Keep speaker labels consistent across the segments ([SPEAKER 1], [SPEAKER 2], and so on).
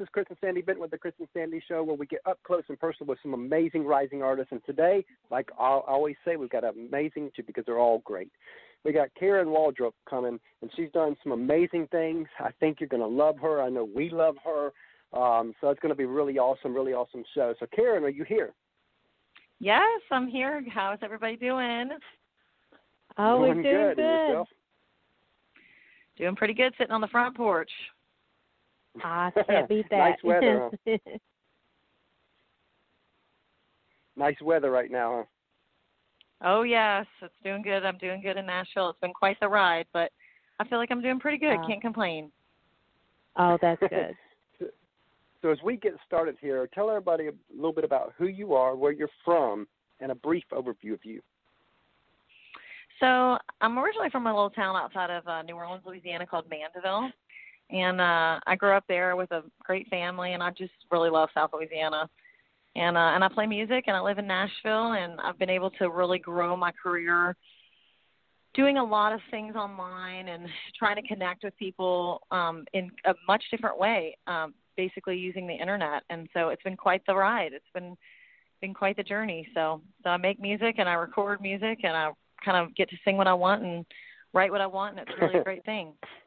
[SPEAKER 1] is Chris and Sandy Benton with the Chris and Sandy Show, where we get up close and personal with some amazing rising artists. And today, like I always say, we've got amazing two because they're all great. We got Karen Waldrup coming, and she's done some amazing things. I think you're going to love her. I know we love her. Um, so it's going to be really awesome, really awesome show. So, Karen, are you here?
[SPEAKER 2] Yes, I'm here. How's everybody doing?
[SPEAKER 3] Oh,
[SPEAKER 1] doing
[SPEAKER 3] we're doing
[SPEAKER 1] good. good.
[SPEAKER 2] Doing pretty good sitting on the front porch.
[SPEAKER 3] Ah, can't beat that.
[SPEAKER 1] nice weather. Huh? nice weather right now, huh?
[SPEAKER 2] Oh yes, it's doing good. I'm doing good in Nashville. It's been quite the ride, but I feel like I'm doing pretty good. Can't complain.
[SPEAKER 3] Oh, that's good.
[SPEAKER 1] so, so as we get started here, tell everybody a little bit about who you are, where you're from, and a brief overview of you.
[SPEAKER 2] So I'm originally from a little town outside of uh, New Orleans, Louisiana, called Mandeville, and uh, I grew up there with a great family, and I just really love South Louisiana. And uh, and I play music, and I live in Nashville, and I've been able to really grow my career doing a lot of things online and trying to connect with people um, in a much different way, um, basically using the internet. And so it's been quite the ride. It's been been quite the journey. So so I make music and I record music and I kind of get to sing what I want and write what I want, and it's really a great thing.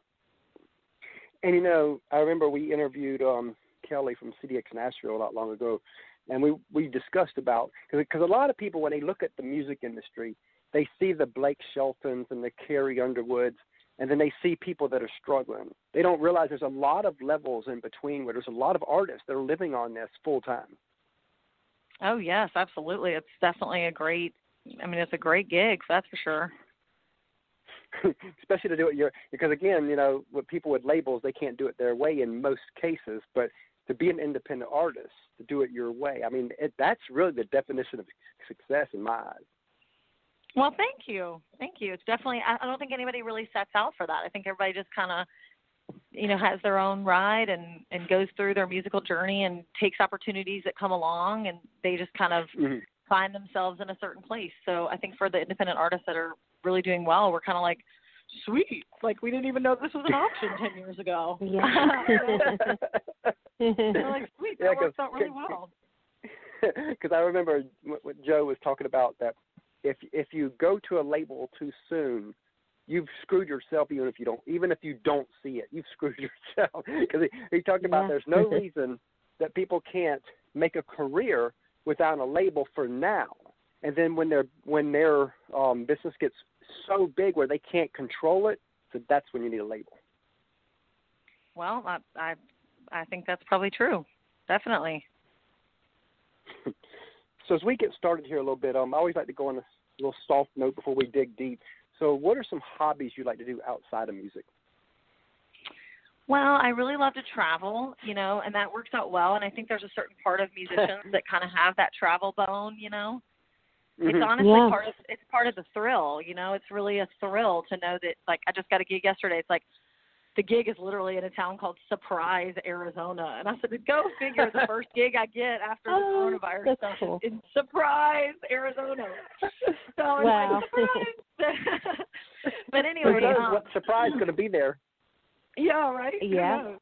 [SPEAKER 1] And you know, I remember we interviewed um, Kelly from CDX Nashville not long ago, and we we discussed about because a lot of people when they look at the music industry, they see the Blake Sheltons and the Carrie Underwoods, and then they see people that are struggling. They don't realize there's a lot of levels in between where there's a lot of artists that are living on this full time.
[SPEAKER 2] Oh yes, absolutely. It's definitely a great. I mean, it's a great gig. That's for sure.
[SPEAKER 1] especially to do it your because again, you know, with people with labels, they can't do it their way in most cases. But to be an independent artist, to do it your way, I mean, it, that's really the definition of success in my eyes.
[SPEAKER 2] Well, thank you, thank you. It's definitely. I, I don't think anybody really sets out for that. I think everybody just kind of, you know, has their own ride and and goes through their musical journey and takes opportunities that come along, and they just kind of.
[SPEAKER 1] Mm-hmm
[SPEAKER 2] find themselves in a certain place. So I think for the independent artists that are really doing well, we're kind of like, sweet, like we didn't even know this was an option ten years ago.
[SPEAKER 3] Yeah.
[SPEAKER 2] we're like, sweet, that
[SPEAKER 1] yeah,
[SPEAKER 2] works out really well.
[SPEAKER 1] Because I remember what Joe was talking about that if if you go to a label too soon, you've screwed yourself. Even if you don't, even if you don't see it, you've screwed yourself. Because he, he talked about
[SPEAKER 3] Yeah.
[SPEAKER 1] there's no reason that people can't make a career without a label for now. And then when their when their um, business gets so big where they can't control it, so that's when you need a label.
[SPEAKER 2] Well, I I I think that's probably true. Definitely.
[SPEAKER 1] So as we get started here a little bit, um, I always like to go on a little soft note before we dig deep. So, what are some hobbies you like to do outside of music?
[SPEAKER 2] Well, I really love to travel, you know, and that works out well. And I think there's a certain part of musicians that kind of have that travel bone, you know. It's
[SPEAKER 1] Mhm.
[SPEAKER 2] honestly
[SPEAKER 3] Yeah.
[SPEAKER 2] part of it's part of the thrill, you know. It's really a thrill to know that like I just got a gig yesterday. It's like the gig is literally in a town called Surprise, Arizona, and I said, "Go figure." The first gig I get after the
[SPEAKER 3] Oh,
[SPEAKER 2] coronavirus
[SPEAKER 3] that's
[SPEAKER 2] stuff
[SPEAKER 3] cool.
[SPEAKER 2] in Surprise, Arizona. So it's
[SPEAKER 3] Wow.
[SPEAKER 2] like surprise. but
[SPEAKER 1] Who
[SPEAKER 2] anyway,
[SPEAKER 1] knows
[SPEAKER 2] um,
[SPEAKER 1] what surprise going to be there?
[SPEAKER 2] yeah, right.
[SPEAKER 3] Yeah.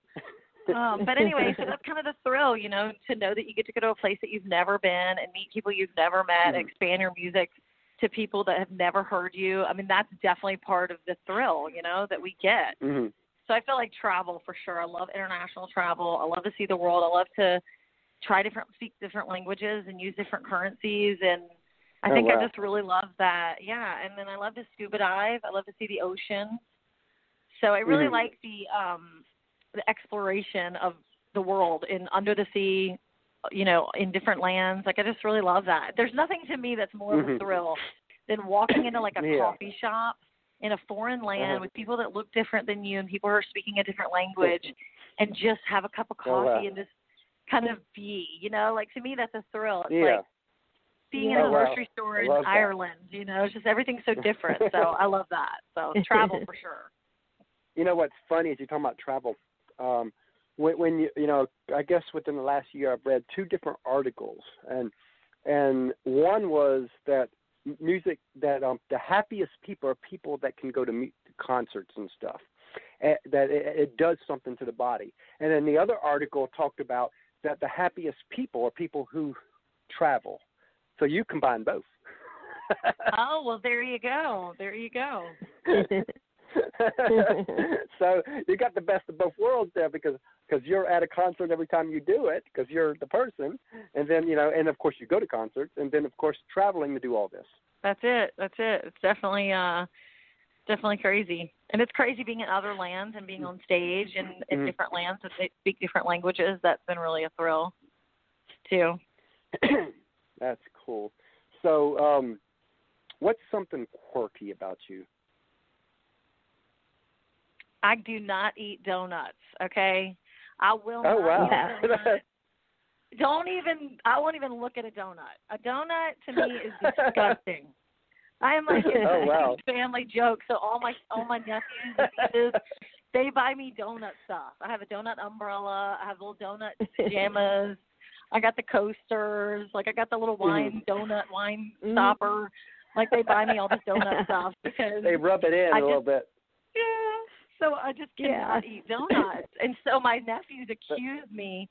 [SPEAKER 2] Um, but anyway, so that's kind of the thrill, you know, to know that you get to go to a place that you've never been and meet people you've never met,
[SPEAKER 1] Mhm.
[SPEAKER 2] expand your music to people that have never heard you. I mean, that's definitely part of the thrill, you know, that we get.
[SPEAKER 1] hmm
[SPEAKER 2] So I feel like travel for sure. I love international travel. I love to see the world. I love to try different, speak different languages and use different currencies. And I
[SPEAKER 1] Oh,
[SPEAKER 2] think
[SPEAKER 1] wow.
[SPEAKER 2] I just really love that. Yeah. And then I love to scuba dive. I love to see the ocean. So I really
[SPEAKER 1] Mhm.
[SPEAKER 2] like the um the exploration of the world in under the sea, you know, in different lands. Like I just really love that. There's nothing to me that's more of a
[SPEAKER 1] Mhm.
[SPEAKER 2] thrill than walking into like a
[SPEAKER 1] Yeah.
[SPEAKER 2] coffee shop in a foreign land
[SPEAKER 1] Uh-huh.
[SPEAKER 2] with people that look different than you and people who are speaking a different language and just have a cup of
[SPEAKER 1] Oh, wow.
[SPEAKER 2] coffee and just kind of be, you know, like to me that's a thrill. It's
[SPEAKER 1] Yeah.
[SPEAKER 2] like being
[SPEAKER 3] Yeah.
[SPEAKER 2] in a
[SPEAKER 1] Oh, wow.
[SPEAKER 2] grocery store in
[SPEAKER 1] love that.
[SPEAKER 2] Ireland, you know, it's just everything's so different. so I love that. So travel for sure.
[SPEAKER 1] You know what's funny is you're talking about travel. Um, when, when you you know, I guess within the last year, I've read two different articles, and and one was that music that um the happiest people are people that can go to mu- concerts and stuff, eh, that it, it does something to the body. And then the other article talked about that the happiest people are people who travel. So you combine both.
[SPEAKER 2] oh well, there you go. There you go.
[SPEAKER 1] so you got the best of both worlds there because because you're at a concert every time you do it because you're the person, and then you know, and of course you go to concerts, and then of course traveling to do all this.
[SPEAKER 2] That's it. That's it. It's definitely uh definitely crazy. And it's crazy being in other lands and being on stage and in
[SPEAKER 1] Mhm.
[SPEAKER 2] different lands that they speak different languages. That's been really a thrill too.
[SPEAKER 1] That's cool. So, um, what's something quirky about you?
[SPEAKER 2] I do not eat donuts, okay? I will
[SPEAKER 1] Oh,
[SPEAKER 2] not
[SPEAKER 1] wow.
[SPEAKER 2] eat a. Don't even I won't even look at a donut. A donut to me is disgusting. I am like it's
[SPEAKER 1] Oh,
[SPEAKER 2] a
[SPEAKER 1] wow.
[SPEAKER 2] huge family joke. So all my all my nephews and nieces, they buy me donut stuff. I have a donut umbrella. I have little donut pajamas. I got the coasters. Like I got the little wine donut wine
[SPEAKER 3] Mhm.
[SPEAKER 2] stopper. Like they buy me all this donut stuff because
[SPEAKER 1] They rub it in
[SPEAKER 2] I
[SPEAKER 1] a little bit.
[SPEAKER 2] yeah. So I just cannot
[SPEAKER 3] Yeah.
[SPEAKER 2] eat donuts. and so my nephews accuse me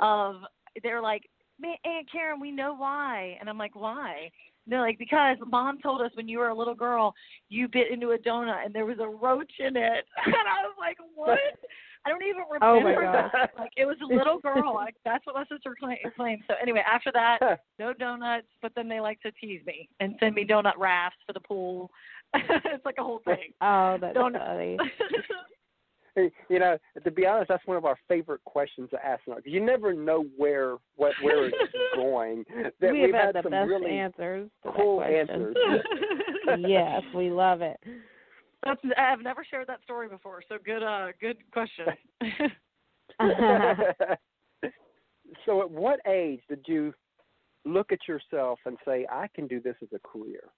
[SPEAKER 2] of they're like, Man, Aunt Karen, we know why and I'm like, Why? And they're like, Because mom told us when you were a little girl you bit into a donut and there was a roach in it and I was like, What? I don't even
[SPEAKER 3] Oh,
[SPEAKER 2] remember
[SPEAKER 3] gosh.
[SPEAKER 2] that. Like it was a little girl. Like that's what my sister claimed. So anyway, after that, no donuts. But then they like to tease me and send me donut rafts for the pool. it's like a whole thing.
[SPEAKER 3] oh, that's
[SPEAKER 2] Donut.
[SPEAKER 3] funny.
[SPEAKER 1] You know, to be honest, that's one of our favorite questions to ask. Because you never know where what where it's going. That
[SPEAKER 3] we
[SPEAKER 1] we've
[SPEAKER 3] have had the
[SPEAKER 1] some
[SPEAKER 3] best
[SPEAKER 1] really
[SPEAKER 3] answers to
[SPEAKER 1] cool answers.
[SPEAKER 3] yes, we love it.
[SPEAKER 2] That's I've never shared that story before. So good uh good question.
[SPEAKER 1] so, at what age did you look at yourself and say, "I can do this as a career"?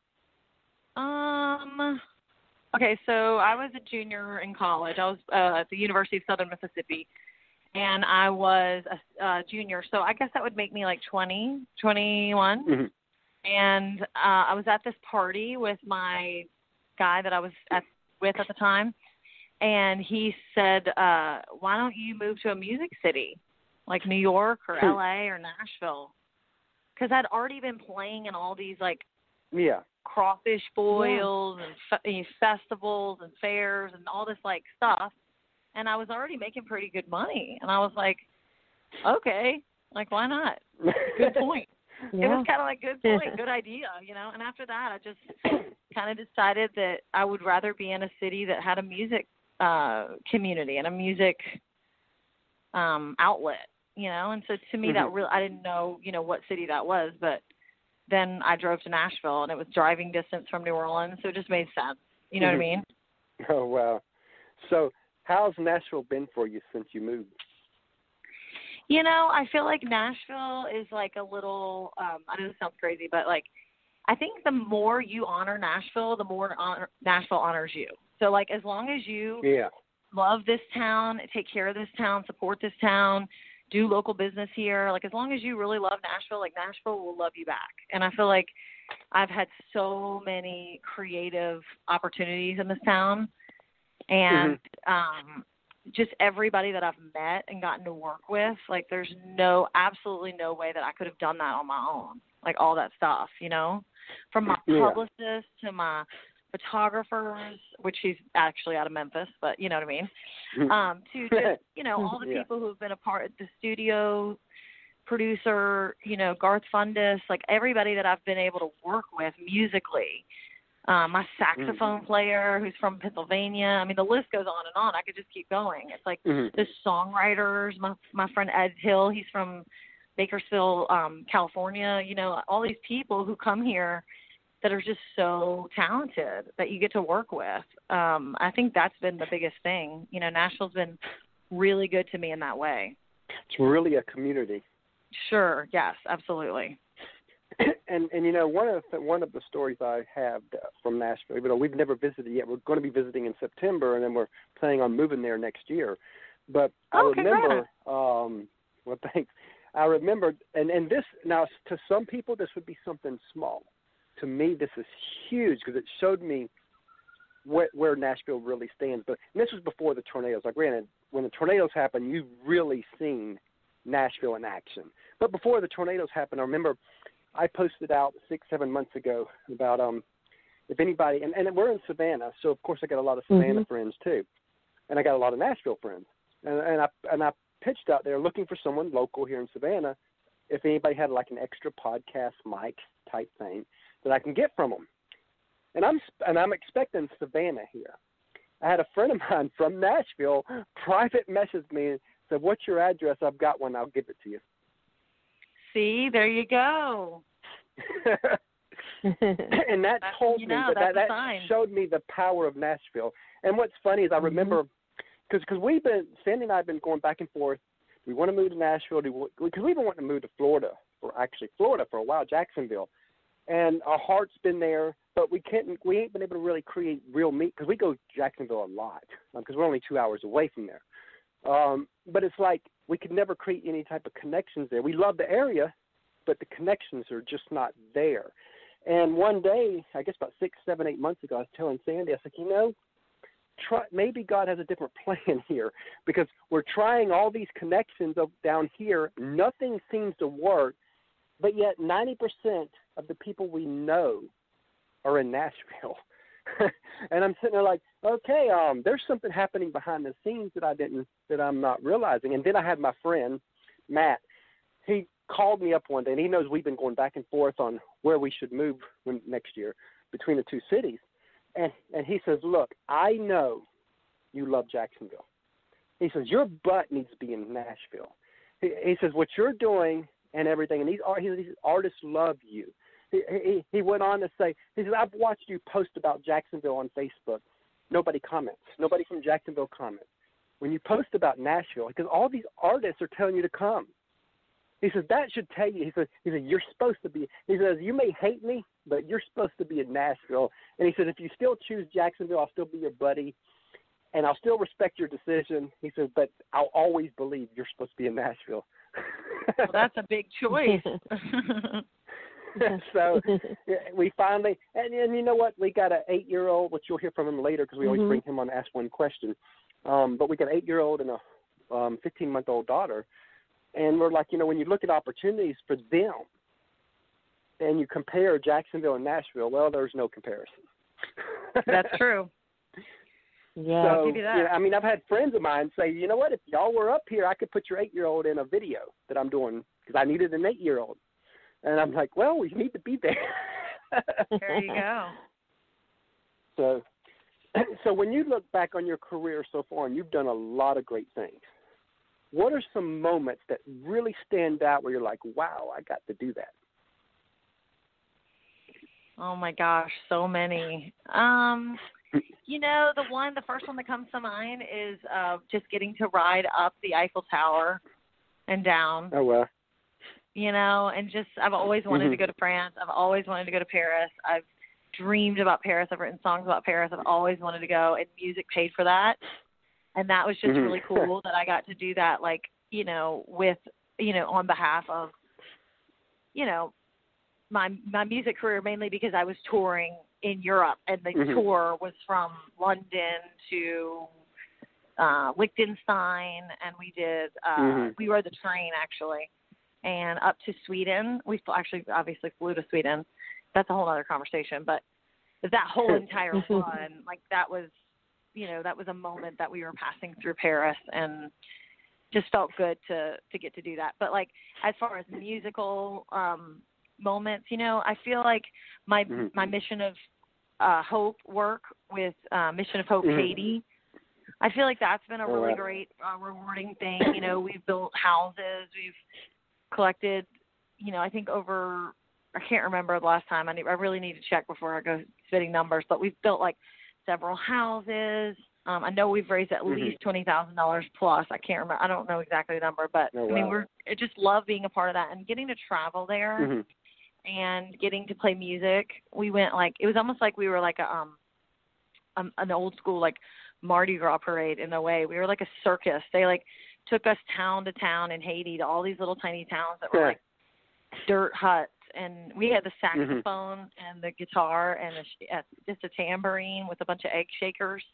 [SPEAKER 2] Um okay, so I was a junior in college. I was uh, at the University of Southern Mississippi and I was a uh, junior. So I guess that would make me like twenty, twenty-one.
[SPEAKER 1] Mm-hmm.
[SPEAKER 2] and uh, I was at this party with my guy that I was at with at the time, and he said, uh, "Why don't you move to a music city, like New York or
[SPEAKER 1] Hmm.
[SPEAKER 2] L.A. or Nashville?" Because I'd already been playing in all these like
[SPEAKER 1] Yeah.
[SPEAKER 2] Crawfish boils and fe- festivals and fairs and all this like stuff, and I was already making pretty good money, and I was like, "Okay, like why not?" Good point it was kind of like good point, good idea, you know. And after that, I just kind of decided that I would rather be in a city that had a music uh community and a music um outlet, you know. And so to me, that
[SPEAKER 1] Mhm.
[SPEAKER 2] really I didn't know, you know, what city that was, but then I drove to Nashville, and it was driving distance from New Orleans, so it just made sense. You know
[SPEAKER 1] Mhm.
[SPEAKER 2] what I mean?
[SPEAKER 1] Oh wow. So, how's Nashville been for you since you moved?
[SPEAKER 2] You know, I feel like Nashville is like a little um I know this sounds crazy, but like I think the more you honor Nashville, the more honor, Nashville honors you. So like as long as you
[SPEAKER 1] Yeah.
[SPEAKER 2] love this town, take care of this town, support this town, do local business here, like as long as you really love Nashville, like Nashville will love you back. And I feel like I've had so many creative opportunities in this town and um just everybody that I've met and gotten to work with, like there's no absolutely no way that I could have done that on my own. Like all that stuff, you know? From my
[SPEAKER 1] Yeah.
[SPEAKER 2] publicist to my photographers, which he's actually out of Memphis, but you know what I mean. Um, to just you know, all the
[SPEAKER 1] Yeah.
[SPEAKER 2] people who have been a part of the studio, producer, you know, Garth Fundis, like everybody that I've been able to work with musically. Um, my saxophone player who's from Pennsylvania. I mean the list goes on and on. I could just keep going. It's like
[SPEAKER 1] Mhm.
[SPEAKER 2] the songwriters, my my friend Ed Hill, he's from Bakersfield, um, California, you know, all these people who come here that are just so talented that you get to work with. Um, I think that's been the biggest thing. You know, Nashville's been really good to me in that way.
[SPEAKER 1] It's really a community.
[SPEAKER 2] Sure, yes, absolutely.
[SPEAKER 1] and and you know one of the, one of the stories I have uh, from Nashville, even though we've never visited yet, we're going to be visiting in September, and then we're planning on moving there next year. But I
[SPEAKER 2] Oh,
[SPEAKER 1] remember, um, well, thanks. I remember, and and this now to some people this would be something small. To me, this is huge because it showed me where, where Nashville really stands. But this was before the tornadoes. Like, granted, when the tornadoes happened, you've really seen Nashville in action. But before the tornadoes happened, I remember I posted out six, seven months ago about um if anybody and, and we're in Savannah, so of course I got a lot of Savannah
[SPEAKER 3] mm-hmm.
[SPEAKER 1] friends too, and I got a lot of Nashville friends, and, and I and I pitched out there looking for someone local here in Savannah, if anybody had like an extra podcast mic type thing that I can get from them, and I'm and I'm expecting Savannah here. I had a friend of mine from Nashville private message me and said, "What's your address? I've got one. I'll give it to you."
[SPEAKER 2] See, there you go.
[SPEAKER 1] and that
[SPEAKER 2] that's,
[SPEAKER 1] told
[SPEAKER 2] you
[SPEAKER 1] me
[SPEAKER 2] know,
[SPEAKER 1] that that,
[SPEAKER 2] that
[SPEAKER 1] showed me the power of Nashville. And what's funny is I
[SPEAKER 3] mm-hmm.
[SPEAKER 1] remember because because we've been Sandy and I have been going back and forth. Do we want to move to Nashville? Do because we, we've been wanting to move to Florida or actually Florida for a while, Jacksonville, and our heart's been there, but we can't we ain't been able to really create real meat because we go to Jacksonville a lot because um, we're only two hours away from there. Um, but it's like we could never create any type of connections there. We love the area, but the connections are just not there. And one day, I guess about six, seven, eight months ago, I was telling Sandy, I said, you know, try, maybe God has a different plan here because we're trying all these connections down here. Nothing seems to work, but yet 90% of the people we know are in Nashville. and I'm sitting there like, okay, um, there's something happening behind the scenes that I didn't, that I'm not realizing. And then I had my friend Matt. He called me up one day, and he knows we've been going back and forth on where we should move when, next year between the two cities. And and he says, "Look, I know you love Jacksonville." He says your butt needs to be in Nashville. He, he says what you're doing and everything, and these, art, these artists love you. He, he he went on to say, he says, "I've watched you post about Jacksonville on Facebook. Nobody comments. Nobody from Jacksonville comments. When you post about Nashville, because all these artists are telling you to come." He says that should tell you. He says he says you're supposed to be. He says you may hate me, but you're supposed to be in Nashville. And he says, if you still choose Jacksonville, I'll still be your buddy, and I'll still respect your decision. He says, but I'll always believe you're supposed to be in Nashville.
[SPEAKER 2] well, that's a big choice.
[SPEAKER 1] so we finally, and, and you know what? We got an eight-year-old, which you'll hear from him later because we always
[SPEAKER 3] mm-hmm.
[SPEAKER 1] bring him on to ask one question. Um, but we got an eight-year-old and a um, 15-month-old daughter and we're like, you know, when you look at opportunities for them and you compare Jacksonville and Nashville, well, there's no comparison.
[SPEAKER 2] That's true.
[SPEAKER 3] Yeah,
[SPEAKER 1] so,
[SPEAKER 2] I'll give you that.
[SPEAKER 1] You know, I mean, I've had friends of mine say, you know what, if y'all were up here, I could put your eight year old in a video that I'm doing because I needed an eight year old. And I'm like, well, we need to be there.
[SPEAKER 2] there you go.
[SPEAKER 1] So, so when you look back on your career so far, and you've done a lot of great things, what are some moments that really stand out where you're like, wow, I got to do that?
[SPEAKER 2] Oh my gosh, so many. Um, you know, the one, the first one that comes to mind is uh, just getting to ride up the Eiffel Tower and down.
[SPEAKER 1] Oh well.
[SPEAKER 2] You know, and just I've always wanted
[SPEAKER 1] mm-hmm.
[SPEAKER 2] to go to France. I've always wanted to go to Paris. I've dreamed about Paris. I've written songs about Paris. I've always wanted to go, and music paid for that and that was just
[SPEAKER 1] mm-hmm.
[SPEAKER 2] really cool that I got to do that like you know with you know on behalf of you know my my music career mainly because I was touring in Europe and the
[SPEAKER 1] mm-hmm.
[SPEAKER 2] tour was from London to uh Liechtenstein and we did uh
[SPEAKER 1] mm-hmm.
[SPEAKER 2] we rode the train actually and up to Sweden. We actually obviously flew to Sweden. That's a whole other conversation, but that whole entire run, like that was you know that was a moment that we were passing through Paris and just felt good to to get to do that. But like as far as musical um moments, you know, I feel like my
[SPEAKER 1] mm-hmm.
[SPEAKER 2] my mission of uh hope work with uh Mission of Hope
[SPEAKER 1] mm-hmm.
[SPEAKER 2] Haiti. I feel like that's been a
[SPEAKER 1] oh,
[SPEAKER 2] really great uh, rewarding thing. You know, we've built houses, we've collected, you know, I think over I can't remember the last time. I need, I really need to check before I go spitting numbers, but we've built like several houses. Um, I know we've raised at
[SPEAKER 1] mm-hmm.
[SPEAKER 2] least twenty thousand dollars plus. I can't remember. I don't know exactly the number, but
[SPEAKER 1] oh,
[SPEAKER 2] I mean
[SPEAKER 1] wow.
[SPEAKER 2] we're I just love being a part of that and getting to travel there
[SPEAKER 1] mm-hmm.
[SPEAKER 2] and getting to play music. We went like it was almost like we were like a um, um an old school like Mardi Gras parade in a way. We were like a circus. They like took us town to town in Haiti to all these little tiny towns that were
[SPEAKER 1] Yeah.
[SPEAKER 2] like dirt huts and we had the saxophone and the guitar and a, sh- uh, just a tambourine with a bunch of egg shakers.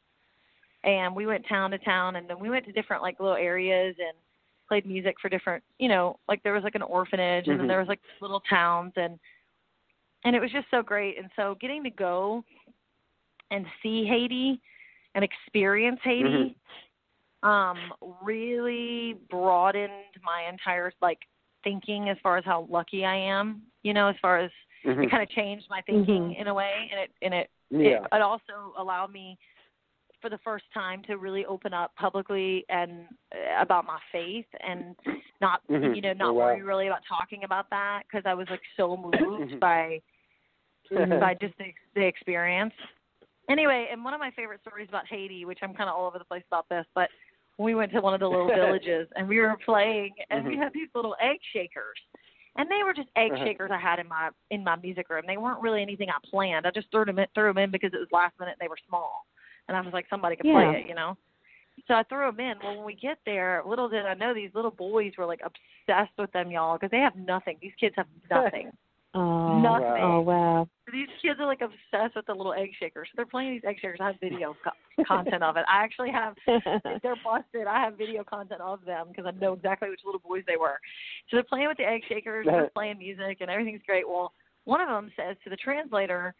[SPEAKER 2] And we went town to town, and then we went to different like little areas and played music for different, you know, like there was like an orphanage, and
[SPEAKER 1] Mhm.
[SPEAKER 2] then there was like little towns, and and it was just so great. And so getting to go and see Haiti and experience Haiti um really broadened my entire like thinking as far as how lucky I am, you know, as far as
[SPEAKER 1] Mhm.
[SPEAKER 2] it kind of changed my thinking
[SPEAKER 3] Mhm.
[SPEAKER 2] in a way and it and it,
[SPEAKER 1] Yeah.
[SPEAKER 2] it it also allowed me for the first time to really open up publicly and uh, about my faith and not
[SPEAKER 1] Mhm.
[SPEAKER 2] you know not
[SPEAKER 1] Oh, wow.
[SPEAKER 2] worry really about talking about that because I was like so moved
[SPEAKER 1] Mhm.
[SPEAKER 2] by
[SPEAKER 3] Mhm.
[SPEAKER 2] by just the, the experience. Anyway, and one of my favorite stories about Haiti, which I'm kind of all over the place about this, but we went to one of the little villages and we were playing, and we
[SPEAKER 1] Mhm.
[SPEAKER 2] had these little egg shakers, and they were just egg
[SPEAKER 1] Uh-huh.
[SPEAKER 2] shakers I had in my in my music room. They weren't really anything I planned. I just threw them in, threw them in because it was last minute. and They were small, and I was like, somebody could
[SPEAKER 3] Yeah.
[SPEAKER 2] play it, you know. So I threw them in. Well, when we get there, little did I know these little boys were like obsessed with them, y'all, because they have nothing. These kids have nothing.
[SPEAKER 3] Oh,
[SPEAKER 2] Nothing.
[SPEAKER 3] oh wow.
[SPEAKER 2] These kids are like obsessed with the little egg shakers. So they're playing these egg shakers. I have video co- content of it. I actually have. They're busted. I have video content of them because I know exactly which little boys they were. So they're playing with the egg shakers. They're playing music, and everything's great. Well, one of them says to the translator,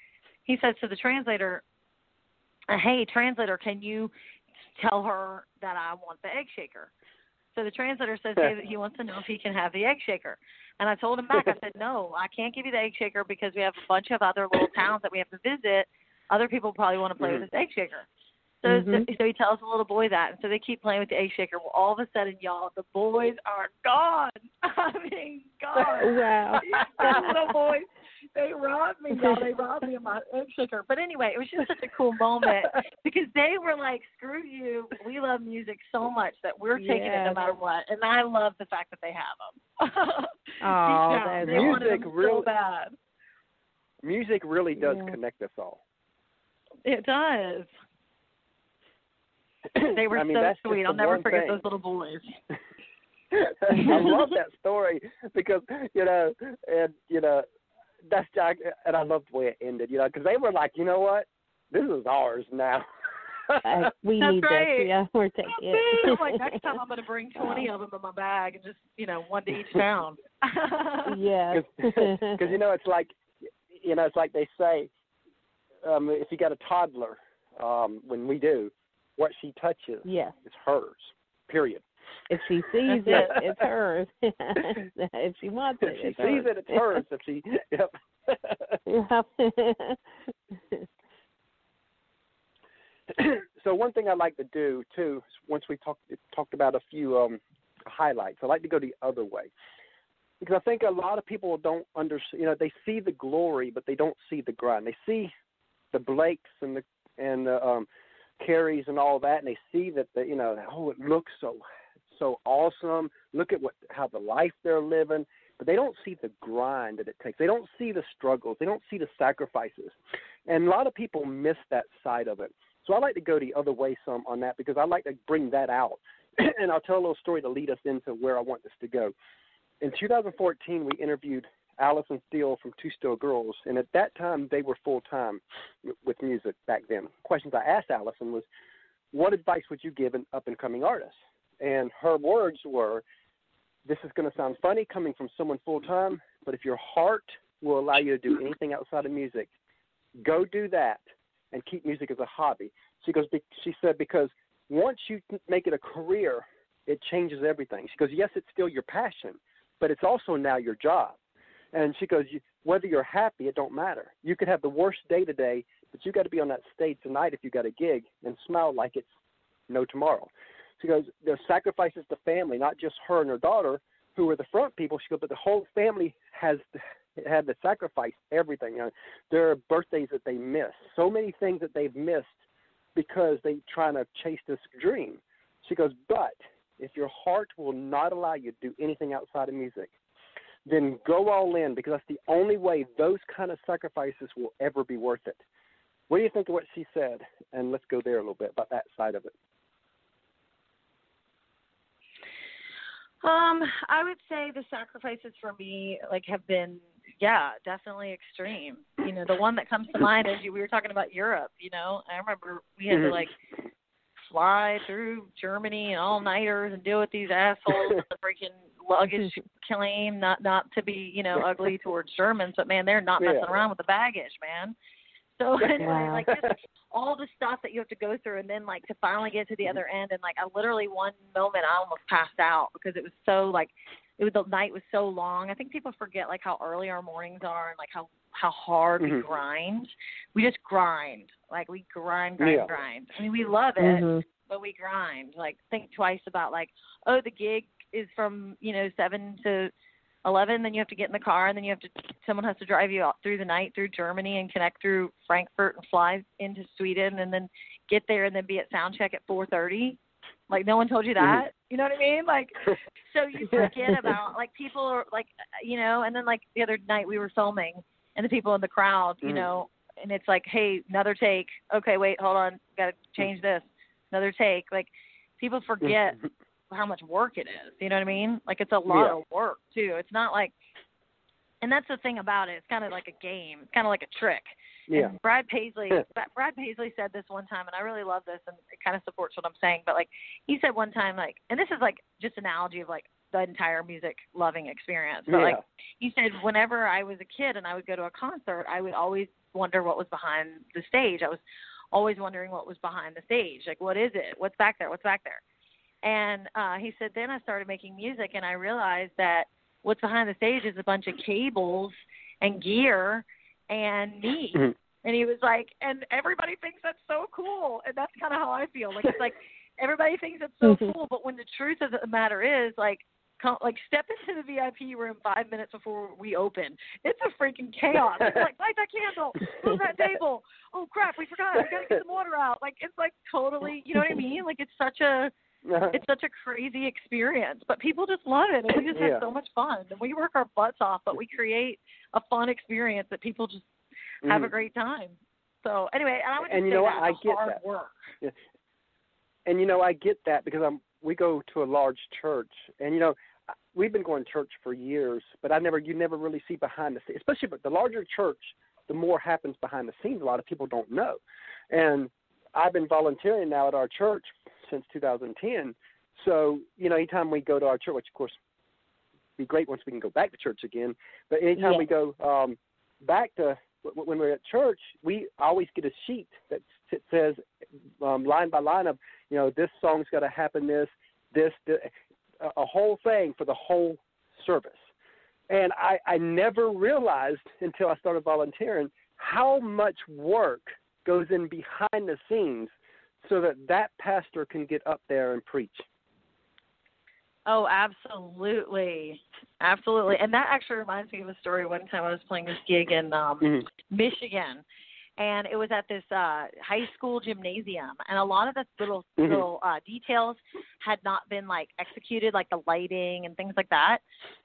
[SPEAKER 2] he says to the translator, "Hey, translator, can you tell her that I want the egg shaker?" So the translator says hey, that he wants to know if he can have the egg shaker. And I told him back, I said, no, I can't give you the egg shaker because we have a bunch of other little towns that we have to visit. Other people probably want to play
[SPEAKER 1] Mhm.
[SPEAKER 2] with this egg shaker. So,
[SPEAKER 3] Mhm.
[SPEAKER 2] so, so he tells the little boy that, and so they keep playing with the egg shaker. Well, all of a sudden, y'all, the boys are gone. I mean, gone.
[SPEAKER 3] Wow.
[SPEAKER 2] the little boys, they robbed me, y'all. They robbed me of my egg shaker. But anyway, it was just such a cool moment because they were like, "Screw you! We love music so much that we're taking it
[SPEAKER 3] Yeah.
[SPEAKER 2] no matter what." And I love the fact that they have them.
[SPEAKER 3] Oh,
[SPEAKER 2] Deep down, they
[SPEAKER 1] Music
[SPEAKER 2] them so
[SPEAKER 1] really-
[SPEAKER 2] bad.
[SPEAKER 1] Music really does
[SPEAKER 3] Yeah.
[SPEAKER 1] connect us all.
[SPEAKER 2] It does. They were
[SPEAKER 1] I mean,
[SPEAKER 2] so sweet. I'll never forget
[SPEAKER 1] thing.
[SPEAKER 2] those little boys.
[SPEAKER 1] I love that story because you know, and you know, that's I, and I love the way it ended. You know, because they were like, you know what, this is ours now.
[SPEAKER 3] Uh, we
[SPEAKER 2] That's
[SPEAKER 3] need
[SPEAKER 2] right.
[SPEAKER 3] that. Yeah, we're taking it.
[SPEAKER 2] I'm like, next time I'm going to bring 20 of them in my bag and just, you know, one to each town.
[SPEAKER 3] yes.
[SPEAKER 1] Because you know, it's like, you know, it's like they say, um, if you got a toddler, um, when we do, what she touches
[SPEAKER 3] yes.
[SPEAKER 1] is hers. Period.
[SPEAKER 3] If she sees it, it's hers. if she wants it,
[SPEAKER 1] If she sees
[SPEAKER 3] hers.
[SPEAKER 1] it, it's hers. If she, yep.
[SPEAKER 3] Yep.
[SPEAKER 1] so one thing I like to do too, once we talked talked about a few um, highlights, I like to go the other way because I think a lot of people don't understand. You know, they see the glory, but they don't see the grind. They see the Blakes and the and the um, Carries and all that, and they see that the you know, oh, it looks so so awesome. Look at what how the life they're living. But they don't see the grind that it takes. They don't see the struggles. They don't see the sacrifices. And a lot of people miss that side of it. So I like to go the other way some on that because I like to bring that out. and I'll tell a little story to lead us into where I want this to go. In 2014, we interviewed Allison Steele from Two Still Girls, and at that time they were full time with music back then. Questions I asked Allison was, "What advice would you give an up and coming artist?" And her words were, "This is going to sound funny coming from someone full time, but if your heart will allow you to do anything outside of music, go do that and keep music as a hobby." She goes, she said, because once you make it a career, it changes everything. She goes, yes, it's still your passion, but it's also now your job. And she goes, whether you're happy, it don't matter. You could have the worst day today, but you got to be on that stage tonight if you got a gig and smile like it's no tomorrow. She goes, there's sacrifices to family, not just her and her daughter, who are the front people. She goes, but the whole family has had to sacrifice everything. You know, there are birthdays that they miss, so many things that they've missed because they're trying to chase this dream. She goes, but if your heart will not allow you to do anything outside of music, then go all in because that's the only way those kind of sacrifices will ever be worth it. What do you think of what she said? And let's go there a little bit about that side of it.
[SPEAKER 2] Um, I would say the sacrifices for me like have been yeah, definitely extreme. You know, the one that comes to mind is you. We were talking about Europe. You know, I remember we had to
[SPEAKER 1] Mhm.
[SPEAKER 2] like fly through Germany and all nighters and deal with these assholes with the freaking luggage claim. Not not to be you know ugly towards Germans, but man, they're not messing
[SPEAKER 1] Yeah.
[SPEAKER 2] around with the baggage, man. So anyway, like just all the stuff that you have to go through, and then like to finally get to the other end, and like I literally one moment I almost passed out because it was so like it was the night was so long. I think people forget like how early our mornings are and like how how hard we
[SPEAKER 1] Mhm.
[SPEAKER 2] grind. We just grind, like we grind, grind,
[SPEAKER 1] Yeah.
[SPEAKER 2] grind. I mean, we love it,
[SPEAKER 3] Mhm.
[SPEAKER 2] but we grind. Like think twice about like, oh, the gig is from you know seven to eleven. Then you have to get in the car, and then you have to someone has to drive you out through the night through Germany and connect through Frankfurt and fly into Sweden, and then get there and then be at sound check at four thirty. Like no one told you mm-hmm. that. You know what I mean? Like so you forget about like people are like you know, and then like the other night we were filming and the people in the crowd, you
[SPEAKER 1] Mhm.
[SPEAKER 2] know, and it's like, hey, another take. Okay, wait, hold on, got to mm. change this. Another take. Like people forget mm-hmm. How much work it is. You know what I mean? Like it's a lot
[SPEAKER 1] Yeah.
[SPEAKER 2] of work too. It's not like, and that's the thing about it. It's kind of like a game. It's kind of like a trick.
[SPEAKER 1] yeah.
[SPEAKER 2] And Brad Paisley, Brad Paisley said this one time, and I really love this, and it kind of supports what I'm saying. But like he said one time, like, and this is like just an analogy of like the entire music loving experience. But
[SPEAKER 1] yeah.
[SPEAKER 2] like he said, whenever I was a kid and I would go to a concert, I would always wonder what was behind the stage. I was always wondering what was behind the stage. Like, what is it? What's back there? What's back there? And uh, he said, then I started making music, and I realized that what's behind the stage is a bunch of cables and gear and me.
[SPEAKER 1] Mhm.
[SPEAKER 2] And he was like, and everybody thinks that's so cool, and that's kind of how I feel. Like it's like everybody thinks it's so cool, but when the truth of the matter is, like, come, like step into the VIP room five minutes before we open. It's a freaking chaos. It's like light that candle, move that table. Oh crap, we forgot. We gotta get some water out. Like it's like totally, you know what I mean? Like it's such a it's such a crazy experience, but people just love it, and we just
[SPEAKER 1] Yeah.
[SPEAKER 2] have so much fun. And we work our butts off, but we create a fun experience that people just have a
[SPEAKER 1] Mhm.
[SPEAKER 2] great time. So anyway, and I would just
[SPEAKER 1] And you
[SPEAKER 2] say
[SPEAKER 1] know what? I get
[SPEAKER 2] hard
[SPEAKER 1] that.
[SPEAKER 2] work.
[SPEAKER 1] and you know I get that because I'm we go to a large church and you know we've been going to church for years but I never you never really see behind the scenes especially but the larger church the more happens behind the scenes a lot of people don't know and I've been volunteering now at our church since 2010 so you know anytime we go to our church which of course be great once we can go back to church again but anytime
[SPEAKER 3] Yeah.
[SPEAKER 1] we go um back to when we're at church we always get a sheet that says um, line by line of you know this song's got to happen this this, this a, a whole thing for the whole service and I, I never realized until I started volunteering how much work goes in behind the scenes so that that pastor can get up there and preach
[SPEAKER 2] Oh, absolutely, absolutely. And that actually reminds me of a story. One time I was playing this gig in um
[SPEAKER 1] Mhm.
[SPEAKER 2] Michigan, and it was at this uh high school gymnasium, and a lot of the little
[SPEAKER 1] Mhm.
[SPEAKER 2] little uh details had not been like executed, like the lighting and things like that.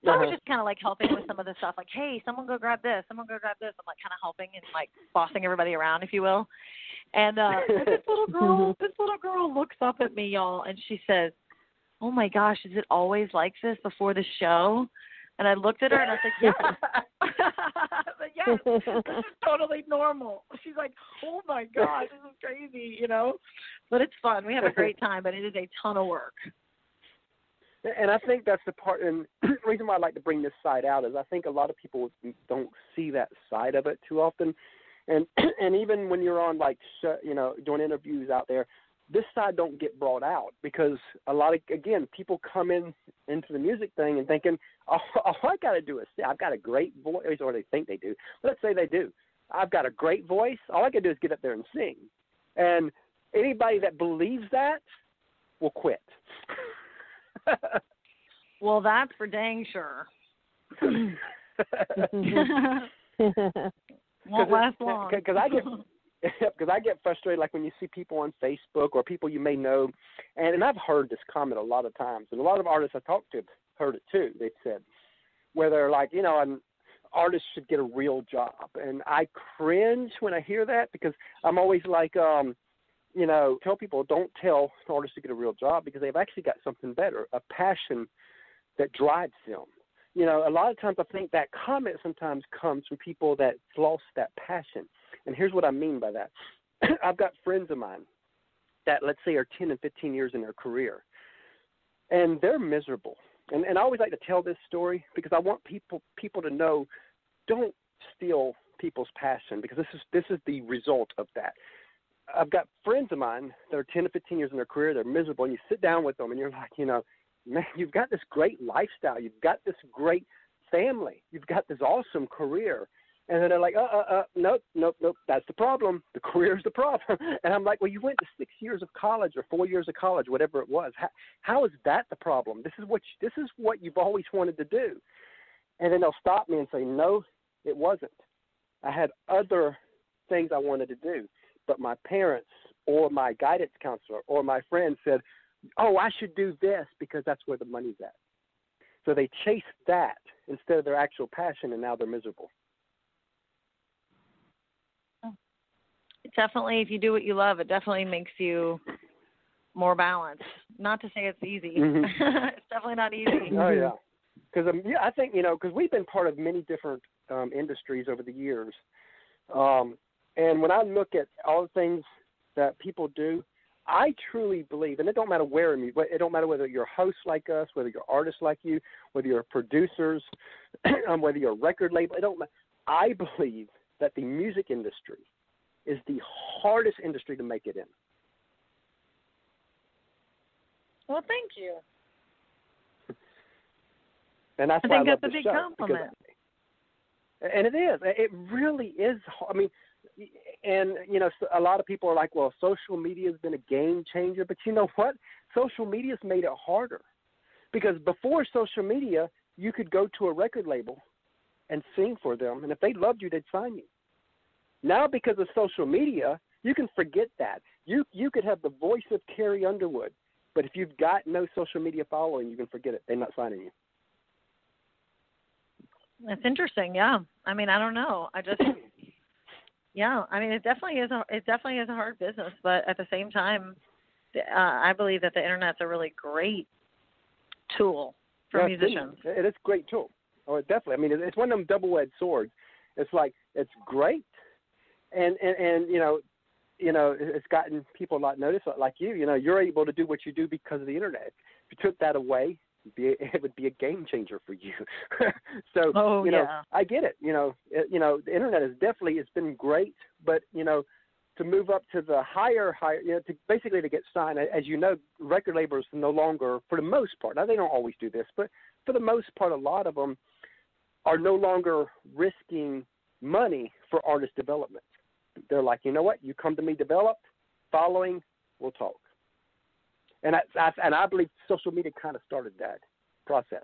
[SPEAKER 2] So I was
[SPEAKER 1] Uh-huh.
[SPEAKER 2] just kind of like helping with some of the stuff, like, hey, someone go grab this, someone go grab this. I'm like kind of helping and like bossing everybody around, if you will. And uh and this little girl, this little girl looks up at me, y'all, and she says, "Oh my gosh, is it always like this before the show?" And I looked at her and I said, "Yes." but yes, this is totally normal. She's like, "Oh my gosh, this is crazy," you know. But it's fun. We have a great time, but it is a ton of work.
[SPEAKER 1] And I think that's the part, and the reason why I like to bring this side out is I think a lot of people don't see that side of it too often, and and even when you're on like you know doing interviews out there, this side don't get brought out because a lot of again people come in into the music thing and thinking, oh, all I got to do is sing. I've got a great voice, or they think they do. Let's say they do. I've got a great voice. All I got to do is get up there and sing, and anybody that believes that will quit.
[SPEAKER 2] Well, that's for dang sure. Won't last long.
[SPEAKER 1] Because I get because I get frustrated like when you see people on Facebook or people you may know, and and I've heard this comment a lot of times, and a lot of artists I talked to have heard it too. They've said where they're like, you know, an artist should get a real job, and I cringe when I hear that because I'm always like, um, you know, tell people don't tell artists to get a real job because they've actually got something better, a passion that drives them. You know, a lot of times I think that comment sometimes comes from people that lost that passion. And here's what I mean by that. I've got friends of mine that let's say are 10 and 15 years in their career and they're miserable. And and I always like to tell this story because I want people people to know don't steal people's passion because this is this is the result of that. I've got friends of mine that are 10 to 15 years in their career. They're miserable, and you sit down with them, and you're like, you know, man, you've got this great lifestyle. You've got this great family. You've got this awesome career. And then they're like, uh, uh, uh, nope, nope, nope. That's the problem. The career's the problem. And I'm like, well, you went to six years of college or four years of college, whatever it was. How, how is that the problem? This is what you, this is what you've always wanted to do. And then they'll stop me and say, no, it wasn't. I had other things I wanted to do, but my parents or my guidance counselor or my friend said, oh, I should do this because that's where the money's at. So they chase that instead of their actual passion, and now they're miserable.
[SPEAKER 2] definitely if you do what you love, it definitely makes you more balanced. Not to say it's easy.
[SPEAKER 1] Mhm.
[SPEAKER 2] it's definitely not easy.
[SPEAKER 1] Oh yeah, because um, yeah, I think you know because we've been part of many different um, industries over the years, um, and when I look at all the things that people do, I truly believe, and it don't matter where you, it don't matter whether you're hosts like us, whether you're artists like you, whether you're producers, um, whether you're a record label. It don't. matter. I believe that the music industry is the hardest industry to make it in.
[SPEAKER 2] Well, thank you.
[SPEAKER 1] And that's
[SPEAKER 2] I
[SPEAKER 1] why
[SPEAKER 2] think
[SPEAKER 1] I love
[SPEAKER 2] that's a big
[SPEAKER 1] show,
[SPEAKER 2] compliment.
[SPEAKER 1] because- and it is. It really is. I mean, and you know, a lot of people are like, "Well, social media has been a game changer," but you know what? Social media's made it harder because before social media, you could go to a record label and sing for them, and if they loved you, they'd sign you. Now, because of social media, you can forget that. You you could have the voice of Carrie Underwood, but if you've got no social media following, you can forget it. They're not signing you.
[SPEAKER 2] That's interesting. Yeah. I mean, I don't know. I just yeah. I mean, it definitely is a it definitely is a hard business, but at the same time, uh, I believe that the internet's a really great tool for
[SPEAKER 1] Yeah,
[SPEAKER 2] musicians.
[SPEAKER 1] It is a great tool. Oh, definitely. I mean, it's one of them double-edged swords. It's like it's great, and and and you know, you know, it's gotten people a lot notice. Like you, you know, you're able to do what you do because of the internet. If you took that away, be, it would be a game changer for you. so
[SPEAKER 2] Oh,
[SPEAKER 1] you know,
[SPEAKER 2] yeah.
[SPEAKER 1] I get it. You know, it, you know, the internet is definitely it's been great, but you know, to move up to the higher, higher, you know, to basically to get signed. As you know, record labels no longer, for the most part, now they don't always do this, but for the most part, a lot of them are no longer risking money for artist development. They're like, you know what? You come to me developed, following, we'll talk. And I, I and I believe social media kind of started that process.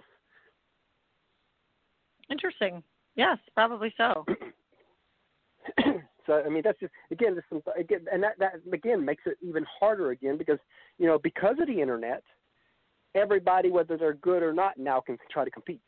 [SPEAKER 2] Interesting. Yes, probably so.
[SPEAKER 1] so I mean, that's just again, just some again, and that that again makes it even harder again because you know because of the internet, everybody, whether they're good or not, now can try to compete.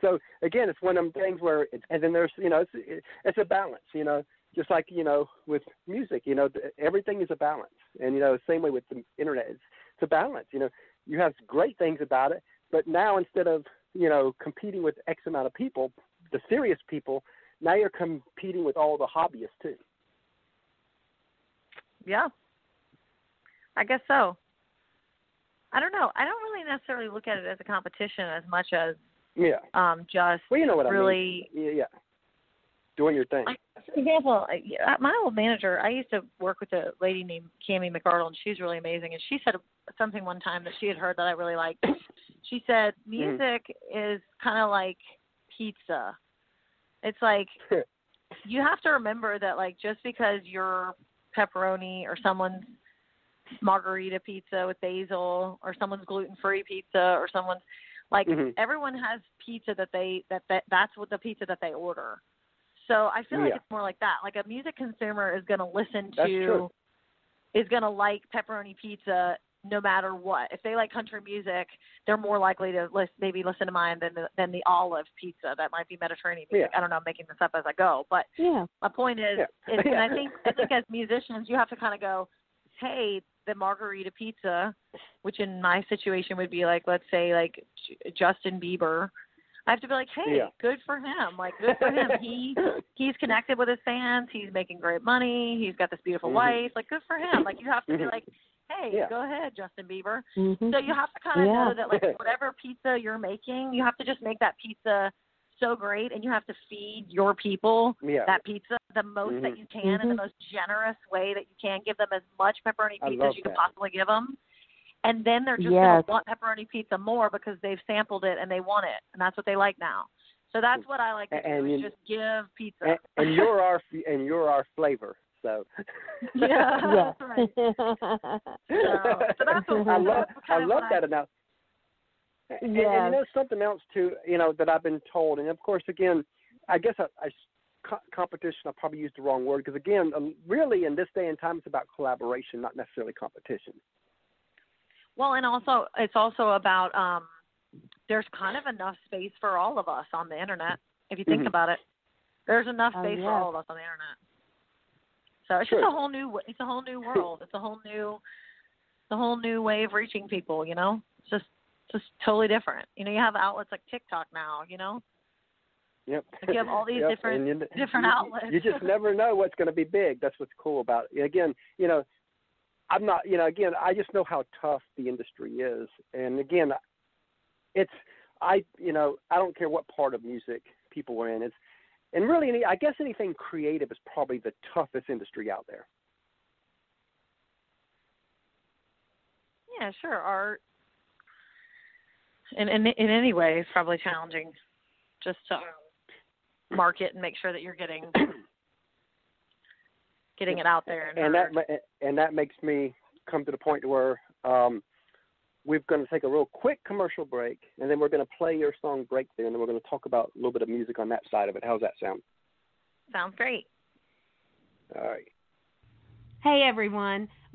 [SPEAKER 1] So again, it's one of them things where, it's, and then there's you know, it's it's a balance. You know, just like you know with music, you know, everything is a balance, and you know, same way with the internet, it's, a balance. You know, you have great things about it, but now instead of you know competing with X amount of people, the serious people, now you're competing with all the hobbyists too.
[SPEAKER 2] Yeah. I guess so. I don't know. I don't really necessarily look at it as a competition as much as
[SPEAKER 1] Yeah.
[SPEAKER 2] um just
[SPEAKER 1] Well, you know what
[SPEAKER 2] really
[SPEAKER 1] I mean. Yeah, yeah. Doing your thing.
[SPEAKER 2] Like, for example, my old manager, I used to work with a lady named Cami McArdle, and she's really amazing. And she said something one time that she had heard that I really liked. She said, "Music is kind of like pizza. It's like you have to remember that, like, just because you're pepperoni or someone's margarita pizza with basil or someone's gluten-free pizza or someone's like
[SPEAKER 1] Mhm.
[SPEAKER 2] everyone has pizza that they that, that that's what the pizza that they order. So I feel like it's more like that. Like a music consumer is going to listen to is going to like pepperoni pizza no matter what. If they like country music, they're more likely to list, maybe listen to mine than the, than the olive pizza that might be Mediterranean music.
[SPEAKER 1] Yeah.
[SPEAKER 2] I don't know, I'm making this up as I go, but
[SPEAKER 3] Yeah.
[SPEAKER 2] my point is,
[SPEAKER 1] Yeah.
[SPEAKER 2] is and I think I think as musicians, you have to kind of go, hey, the margarita pizza, which in my situation would be like, let's say like J- Justin Bieber, I have to be like, hey,
[SPEAKER 1] Yeah.
[SPEAKER 2] good for him. Like, good for him. He he's connected with his fans. He's making great money. He's got this beautiful
[SPEAKER 1] Mhm.
[SPEAKER 2] wife. Like, good for him. Like, you have to be
[SPEAKER 1] Mhm.
[SPEAKER 2] like, hey,
[SPEAKER 1] Yeah.
[SPEAKER 2] go ahead, Justin Bieber.
[SPEAKER 3] Mhm.
[SPEAKER 2] So you have to kind of
[SPEAKER 3] Yeah.
[SPEAKER 2] know that like whatever pizza you're making, you have to just make that pizza so great, and you have to feed your people that pizza the most that
[SPEAKER 1] Mhm.
[SPEAKER 2] you can in the
[SPEAKER 3] Mhm.
[SPEAKER 2] most generous way that you can. Give them as much pepperoni pizza as you can possibly give them. And then they're just
[SPEAKER 3] Yes.
[SPEAKER 2] going to want pepperoni pizza more because they've sampled it and they want it, and that's what they like now. So that's what I like to
[SPEAKER 1] And
[SPEAKER 2] do is just give pizza.
[SPEAKER 1] and, and you're our and you're our flavor. So
[SPEAKER 2] Yeah.
[SPEAKER 3] yeah.
[SPEAKER 2] That's right. So- so that's what-
[SPEAKER 1] I love I love that
[SPEAKER 2] I-
[SPEAKER 1] enough. And, and you know something else too, you know that I've been told, and of course, again, I guess I, I co- competition. I probably used the wrong word because again, um, really in this day and time, it's about collaboration, not necessarily competition.
[SPEAKER 2] Well, and also it's also about um there's kind of enough space for all of us on the internet if you think
[SPEAKER 1] Mhm.
[SPEAKER 2] about it. There's enough
[SPEAKER 3] Oh,
[SPEAKER 2] space for all of us on the internet. So it's
[SPEAKER 1] Sure.
[SPEAKER 2] just a whole new it's a whole new world. It's a whole new the whole new way of reaching people, you know? It's just just totally different. You know, you have outlets like TikTok now, you know?
[SPEAKER 1] Yep.
[SPEAKER 2] Like you have all these
[SPEAKER 1] Yep,
[SPEAKER 2] different-
[SPEAKER 1] you,
[SPEAKER 2] different
[SPEAKER 1] you-
[SPEAKER 2] outlets.
[SPEAKER 1] You just never know what's going to be big. That's what's cool about it. Again, you know, I'm not. You know, again, I just know how tough the industry is, and again, it's I. You know, I don't care what part of music people are in. It's and really, any, I guess anything creative is probably the toughest industry out there.
[SPEAKER 2] Yeah, sure. Art in in in any way is probably challenging just to um, market and make sure that you're getting getting it out there and,
[SPEAKER 1] and that and that makes me come to the point where um, we're going to take a real quick commercial break, and then we're going to play your song "Breakthrough," and then we're going to talk about a little bit of music on that side of it. How's that sound?
[SPEAKER 2] sounds great.
[SPEAKER 1] All right.
[SPEAKER 3] Hey everyone,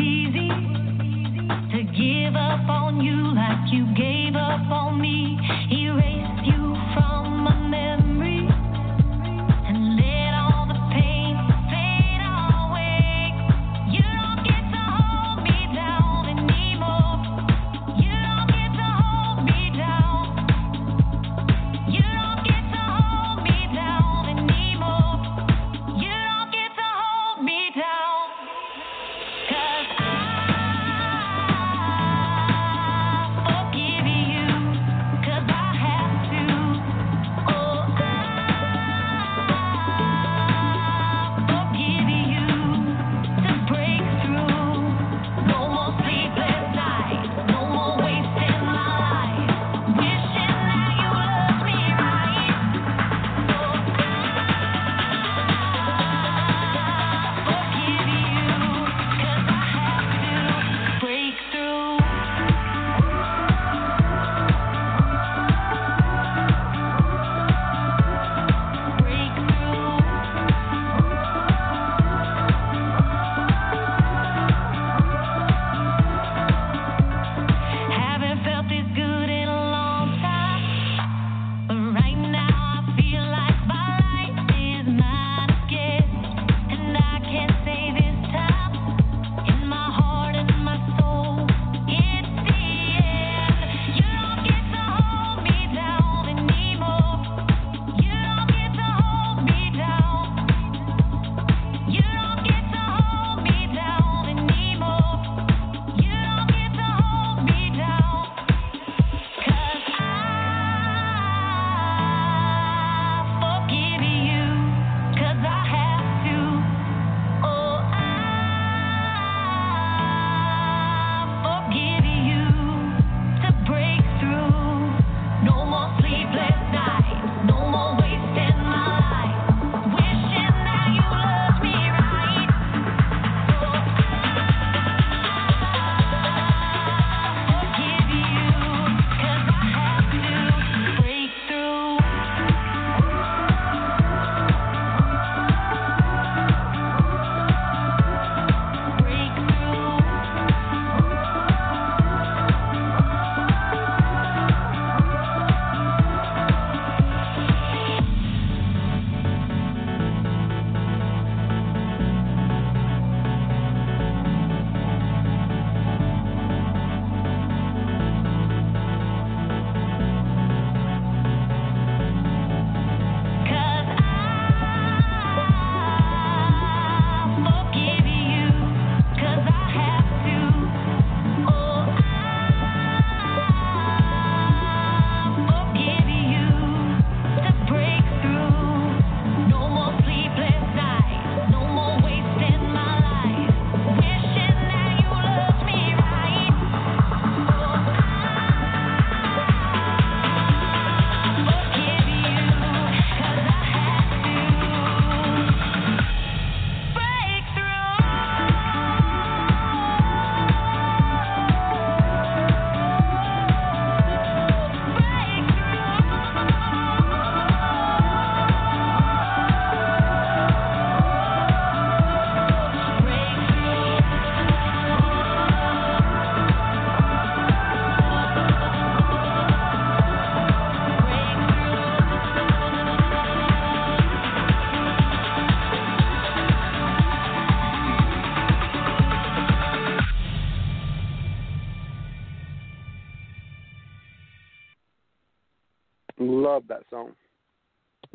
[SPEAKER 4] Easy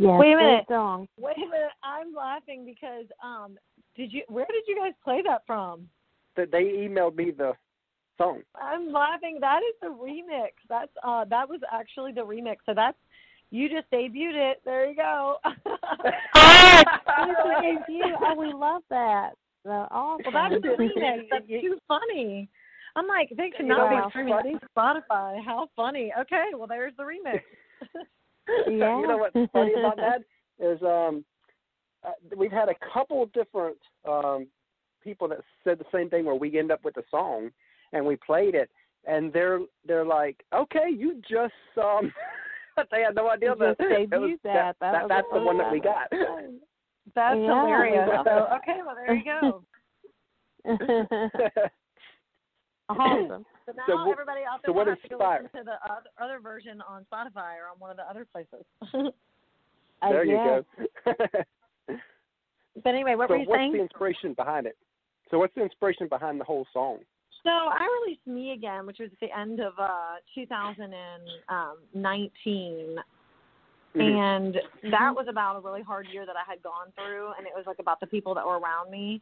[SPEAKER 5] Yes,
[SPEAKER 2] Wait a minute.
[SPEAKER 5] song.
[SPEAKER 2] Wait a minute, I'm laughing because um, did you? Where did you guys play that from?
[SPEAKER 1] That they emailed me the song.
[SPEAKER 2] I'm laughing. That is the remix. That's uh, that was actually the remix. So that's you just debuted it. There you go.
[SPEAKER 5] Who's debut? Oh, we love that. So awesome.
[SPEAKER 2] Well, that's the remix. That's too funny. I'm like, they should not
[SPEAKER 5] Wow.
[SPEAKER 2] be streaming on Spotify. How funny. Okay, well, there's the remix.
[SPEAKER 5] Yeah.
[SPEAKER 1] you know what's funny about that is um uh, we've had a couple of different um people that said the same thing where we end up with a song and we played it and they're they're like okay you just um they had no idea
[SPEAKER 5] You
[SPEAKER 1] that
[SPEAKER 5] just
[SPEAKER 1] it was-
[SPEAKER 5] debuted that. That was
[SPEAKER 1] that's the one that we got
[SPEAKER 2] That's
[SPEAKER 5] Yeah.
[SPEAKER 2] hilarious. So, okay, well, there you go.
[SPEAKER 5] awesome.
[SPEAKER 2] So now
[SPEAKER 1] So
[SPEAKER 2] everybody out
[SPEAKER 1] so
[SPEAKER 2] there
[SPEAKER 1] what
[SPEAKER 2] will have to go listen to the other, other version on Spotify or on one of the other places.
[SPEAKER 1] There you go
[SPEAKER 2] but anyway, what
[SPEAKER 1] so
[SPEAKER 2] were you
[SPEAKER 1] what's
[SPEAKER 2] saying?
[SPEAKER 1] the inspiration behind it so what's the inspiration behind the whole song
[SPEAKER 2] So I released Me Again, which was at the end of uh 2019.
[SPEAKER 1] Mhm.
[SPEAKER 2] And that was about a really hard year that I had gone through, and it was like about the people that were around me.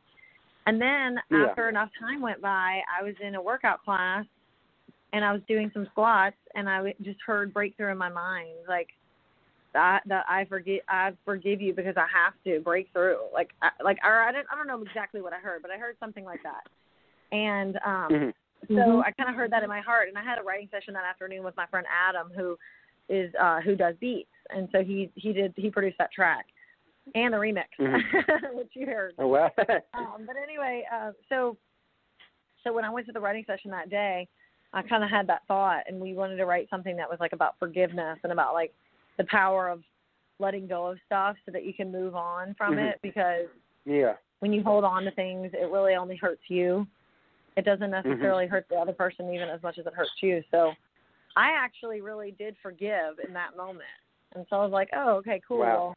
[SPEAKER 2] And then
[SPEAKER 1] Yeah.
[SPEAKER 2] after enough time went by, I was in a workout class, and I was doing some squats, and I just heard breakthrough in my mind, like that that I forgive I forgive you because I have to break through, like I, like or I don't I don't know exactly what I heard, but I heard something like that. And um
[SPEAKER 1] Mhm.
[SPEAKER 2] so
[SPEAKER 5] Mhm.
[SPEAKER 2] I kind of heard that in my heart, and I had a writing session that afternoon with my friend Adam, who is uh who does beats, and so he he did he produced that track and the remix,
[SPEAKER 1] Mhm.
[SPEAKER 2] which you heard.
[SPEAKER 1] oh well
[SPEAKER 2] Um, but anyway, uh, so so when I went to the writing session that day, I kind of had that thought, and we wanted to write something that was like about forgiveness and about like the power of letting go of stuff so that you can move on from
[SPEAKER 1] Mhm.
[SPEAKER 2] it because
[SPEAKER 1] yeah
[SPEAKER 2] when you hold on to things, it really only hurts you. It doesn't necessarily hurt the other person even as much as it hurts you. So I actually really did forgive in that moment. And so I was like, oh, okay, cool.
[SPEAKER 1] Wow.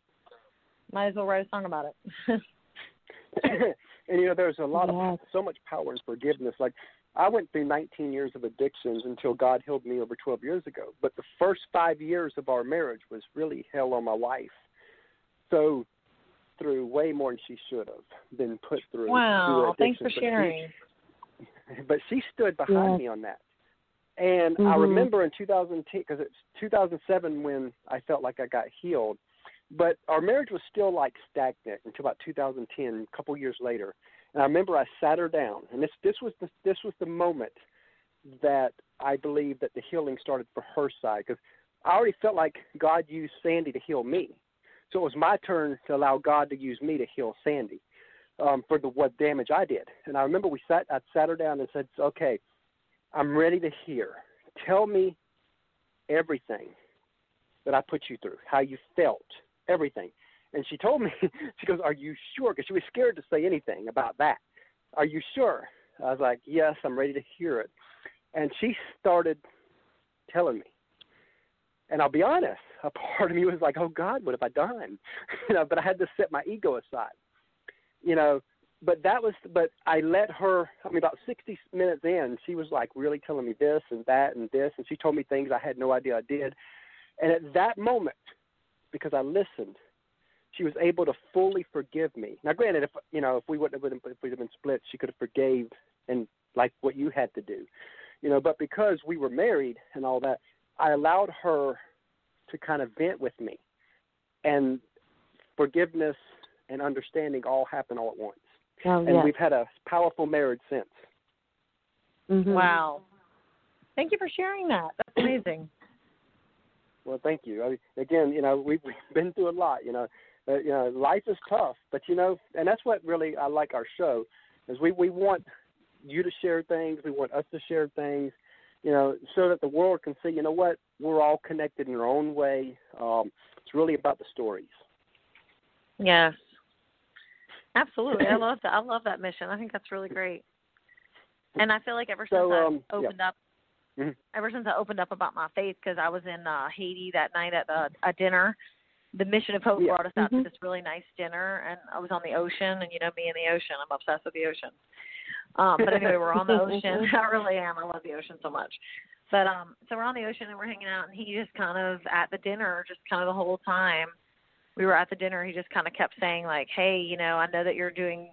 [SPEAKER 2] Well, might as well write a song about it.
[SPEAKER 1] and you know there's a lot of so much power in forgiveness like i went through 19 years of addictions until god healed me over 12 years ago but the first five years of our marriage was really hell on my wife so through way more than she should have been put through
[SPEAKER 2] wow.
[SPEAKER 1] through
[SPEAKER 2] Thanks for
[SPEAKER 1] addiction. But she-
[SPEAKER 2] sharing.
[SPEAKER 1] but she stood behind
[SPEAKER 5] Yeah.
[SPEAKER 1] me on that. And I
[SPEAKER 5] Mhm.
[SPEAKER 1] remember in 2010, because it's 2007 when I felt like I got healed, but our marriage was still like stagnant until about 2010, a couple years later. And I remember I sat her down, and this this was the this was the moment that I believe that the healing started for her side because I already felt like God used Sandy to heal me, so it was my turn to allow God to use me to heal Sandy um, for the what damage I did. And I remember we sat I sat her down and said, "Okay, I'm ready to hear. Tell me everything that I put you through, how you felt, everything." And she told me, she goes, "Are you sure?" Because she was scared to say anything about that. Are you sure? I was like, "Yes, I'm ready to hear it." And she started telling me. And I'll be honest, a part of me was like, "Oh God, what have I done?" you know, but I had to set my ego aside. You know, but that was but I let her I mean about 60 minutes in she was like really telling me this and that and this and she told me things I had no idea I did and at that moment because I listened she was able to fully forgive me now granted if you know if we wouldn't have been if we'd have been split she could have forgave and like what you had to do you know but because we were married and all that I allowed her to kind of vent with me and forgiveness and understanding all happen all at once
[SPEAKER 5] Oh,
[SPEAKER 1] and
[SPEAKER 5] yeah.
[SPEAKER 1] we've had a powerful marriage since.
[SPEAKER 5] Mhm.
[SPEAKER 2] Wow. Thank you for sharing that. That's amazing.
[SPEAKER 1] Well, thank you. I again, you know, we've, we've been through a lot. You know, uh, you know, life is tough, but you know, and that's what really I like our show, is we we want you to share things, we want us to share things, you know, so that the world can see, you know what, we're all connected in our own way. Um, it's really about the stories.
[SPEAKER 2] Yes. Absolutely. I love that. I love that mission. I think that's really great. And I feel like ever since
[SPEAKER 1] So,
[SPEAKER 2] I
[SPEAKER 1] um, yeah.
[SPEAKER 2] opened up,
[SPEAKER 1] Mhm.
[SPEAKER 2] ever since I opened up about my faith, because I was in uh, Haiti that night at the, a dinner, the Mission of Hope
[SPEAKER 1] Yeah.
[SPEAKER 2] brought us out
[SPEAKER 5] Mhm.
[SPEAKER 2] to this really nice dinner, and I was on the ocean, and you know me and the ocean. I'm obsessed with the ocean. Um, but anyway, we're on the ocean. I really am. I love the ocean so much. But um, so we're on the ocean and we're hanging out, and he just kind of at the dinner, just kind of the whole time we were at the dinner, he just kind of kept saying like, "Hey, you know, I know that you're doing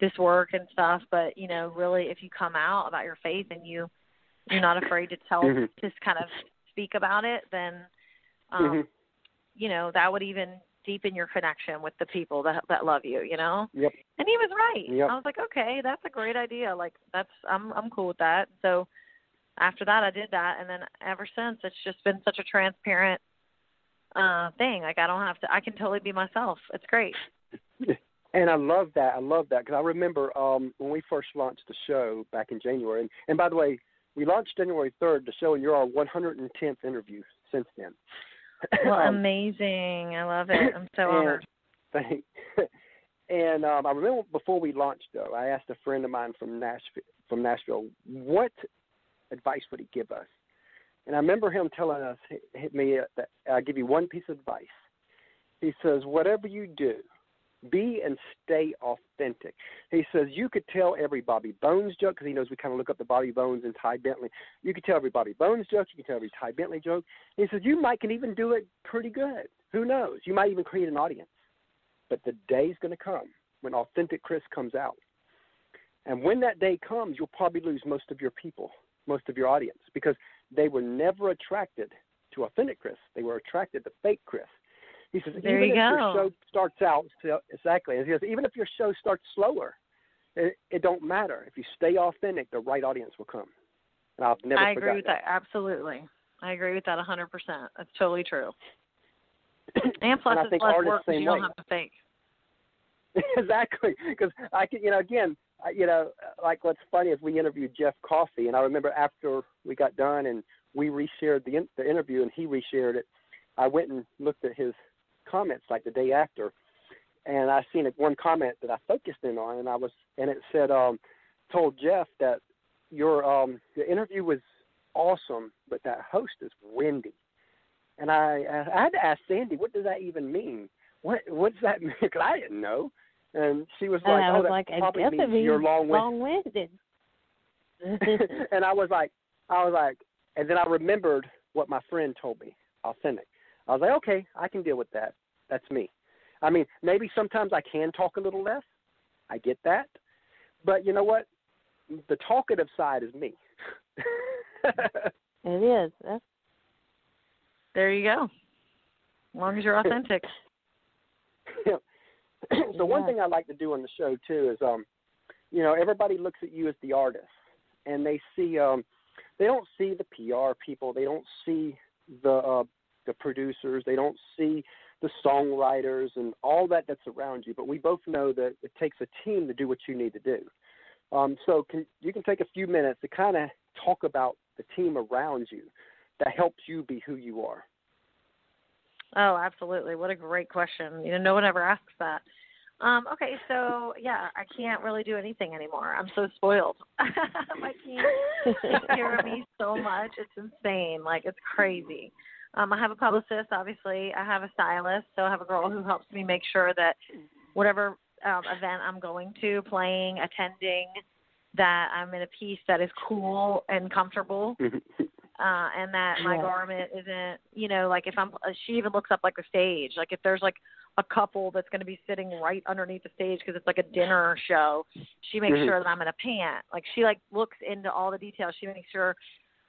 [SPEAKER 2] this work and stuff, but you know, really, if you come out about your faith and you you're not afraid to tell,
[SPEAKER 1] Mhm.
[SPEAKER 2] just kind of speak about it, then um,
[SPEAKER 1] Mhm.
[SPEAKER 2] you know, that would even deepen your connection with the people that that love you, you know."
[SPEAKER 1] Yep.
[SPEAKER 2] And he was right.
[SPEAKER 1] Yep.
[SPEAKER 2] I was like, "Okay, that's a great idea. Like that's I'm I'm cool with that." So after that I did that and then ever since it's just been such a transparent uh thing. Like I don't have to I can totally be myself. It's great.
[SPEAKER 1] And I love that. I love that because I remember um, when we first launched the show back in January. And, and by the way, we launched January 3rd, to show, you're our 110th interview since then.
[SPEAKER 2] Well,
[SPEAKER 1] Um,
[SPEAKER 2] amazing. I love it. I'm so
[SPEAKER 1] and-
[SPEAKER 2] honored.
[SPEAKER 1] Thanks. and um, I remember before we launched, though, I asked a friend of mine from Nashville, from Nashville, what advice would he give us? And I remember him telling us, hit me, uh, that I'll give you one piece of advice. He says, whatever you do, be and stay authentic. He says you could tell every Bobby Bones joke because he knows we kind of look up the Bobby Bones and Ty Bentley. You could tell every Bobby Bones joke. You can tell every Ty Bentley joke. He says you might can even do it pretty good. Who knows? You might even create an audience. But the day's going to come when authentic Chris comes out, and when that day comes, you'll probably lose most of your people, most of your audience, because they were never attracted to authentic Chris. They were attracted to fake Chris. He says,
[SPEAKER 2] There
[SPEAKER 1] even
[SPEAKER 2] you
[SPEAKER 1] if your show starts out so- exactly, he says, even if your show starts slower, it, it don't matter. If you stay authentic, the right audience will come. And I've never
[SPEAKER 2] I agree with that. Absolutely. I agree with that a 100%. That's totally true. And plus,
[SPEAKER 1] And
[SPEAKER 2] it's less work you don't
[SPEAKER 1] way.
[SPEAKER 2] have to fake.
[SPEAKER 1] exactly, because I can, you know, again, I, you know, like what's funny is we interviewed Jeff Coffey, and I remember after we got done and we reshared the in, the interview, and he reshared it. I went and looked at his comments like the day after, and I seen one comment that I focused in on, and I was, and it said, um, told Jeff that your um the interview was awesome, but that host is windy. And I I had to ask Sandy, what does that even mean? What what does that mean? Because I didn't know. And she was
[SPEAKER 5] And
[SPEAKER 1] like,
[SPEAKER 5] I
[SPEAKER 1] oh,
[SPEAKER 5] was
[SPEAKER 1] that
[SPEAKER 5] like,
[SPEAKER 1] probably
[SPEAKER 5] guess it
[SPEAKER 1] means
[SPEAKER 5] means
[SPEAKER 1] you're long winded.
[SPEAKER 5] long-winded.
[SPEAKER 1] and I was like, I was like, and then I remembered what my friend told me, authentic. I was like, okay, I can deal with that. That's me. I mean, maybe sometimes I can talk a little less. I get that. But you know what? The talkative side is me.
[SPEAKER 5] it is. That's
[SPEAKER 2] There you go. As long as you're authentic.
[SPEAKER 1] so one thing I like to do on the show too is um you know, everybody looks at you as the artist and they see um they don't see the PR people, they don't see the uh the producers, they don't see the songwriters and all that that's around you, but we both know that it takes a team to do what you need to do. Um so can you can take a few minutes to kind of talk about the team around you that helps you be who you are.
[SPEAKER 2] Oh, absolutely. What a great question. You know, no one ever asks that. Um, okay, so yeah, I can't really do anything anymore. I'm so spoiled. My team takes care of me so much. It's insane. Like it's crazy. Um, I have a publicist, obviously. I have a stylist, so I have a girl who helps me make sure that whatever um, event I'm going to, playing, attending, that I'm in a piece that is cool and comfortable uh and that my
[SPEAKER 5] Yeah.
[SPEAKER 2] garment isn't you know like if i'm uh, she even looks up like the stage like if there's like a couple that's going to be sitting right underneath the stage because it's like a dinner show she makes
[SPEAKER 1] Mhm.
[SPEAKER 2] sure that i'm in a pant like she like looks into all the details she makes sure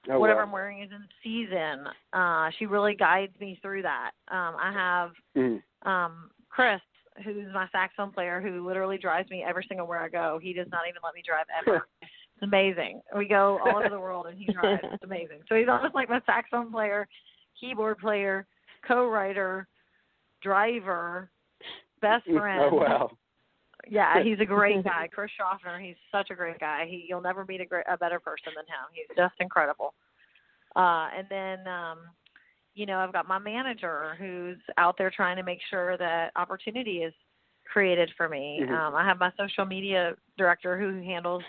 [SPEAKER 1] Oh,
[SPEAKER 2] whatever
[SPEAKER 1] wow.
[SPEAKER 2] i'm wearing is in season uh she really guides me through that um i have
[SPEAKER 1] Mhm.
[SPEAKER 2] um chris who's my saxophone player who literally drives me every single where i go he does not even let me drive ever it's amazing. We go all over the world and he drives. It's amazing. So he's almost like my saxophone player, keyboard player, co-writer, driver, best friend.
[SPEAKER 1] Oh wow.
[SPEAKER 2] Yeah, he's a great guy. Chris Schaffner, he's such a great guy. He you'll never meet a great a better person than him. He's just incredible. Uh and then um you know, I've got my manager who's out there trying to make sure that opportunity is created for me.
[SPEAKER 1] Mhm.
[SPEAKER 2] Um I have my social media director who handles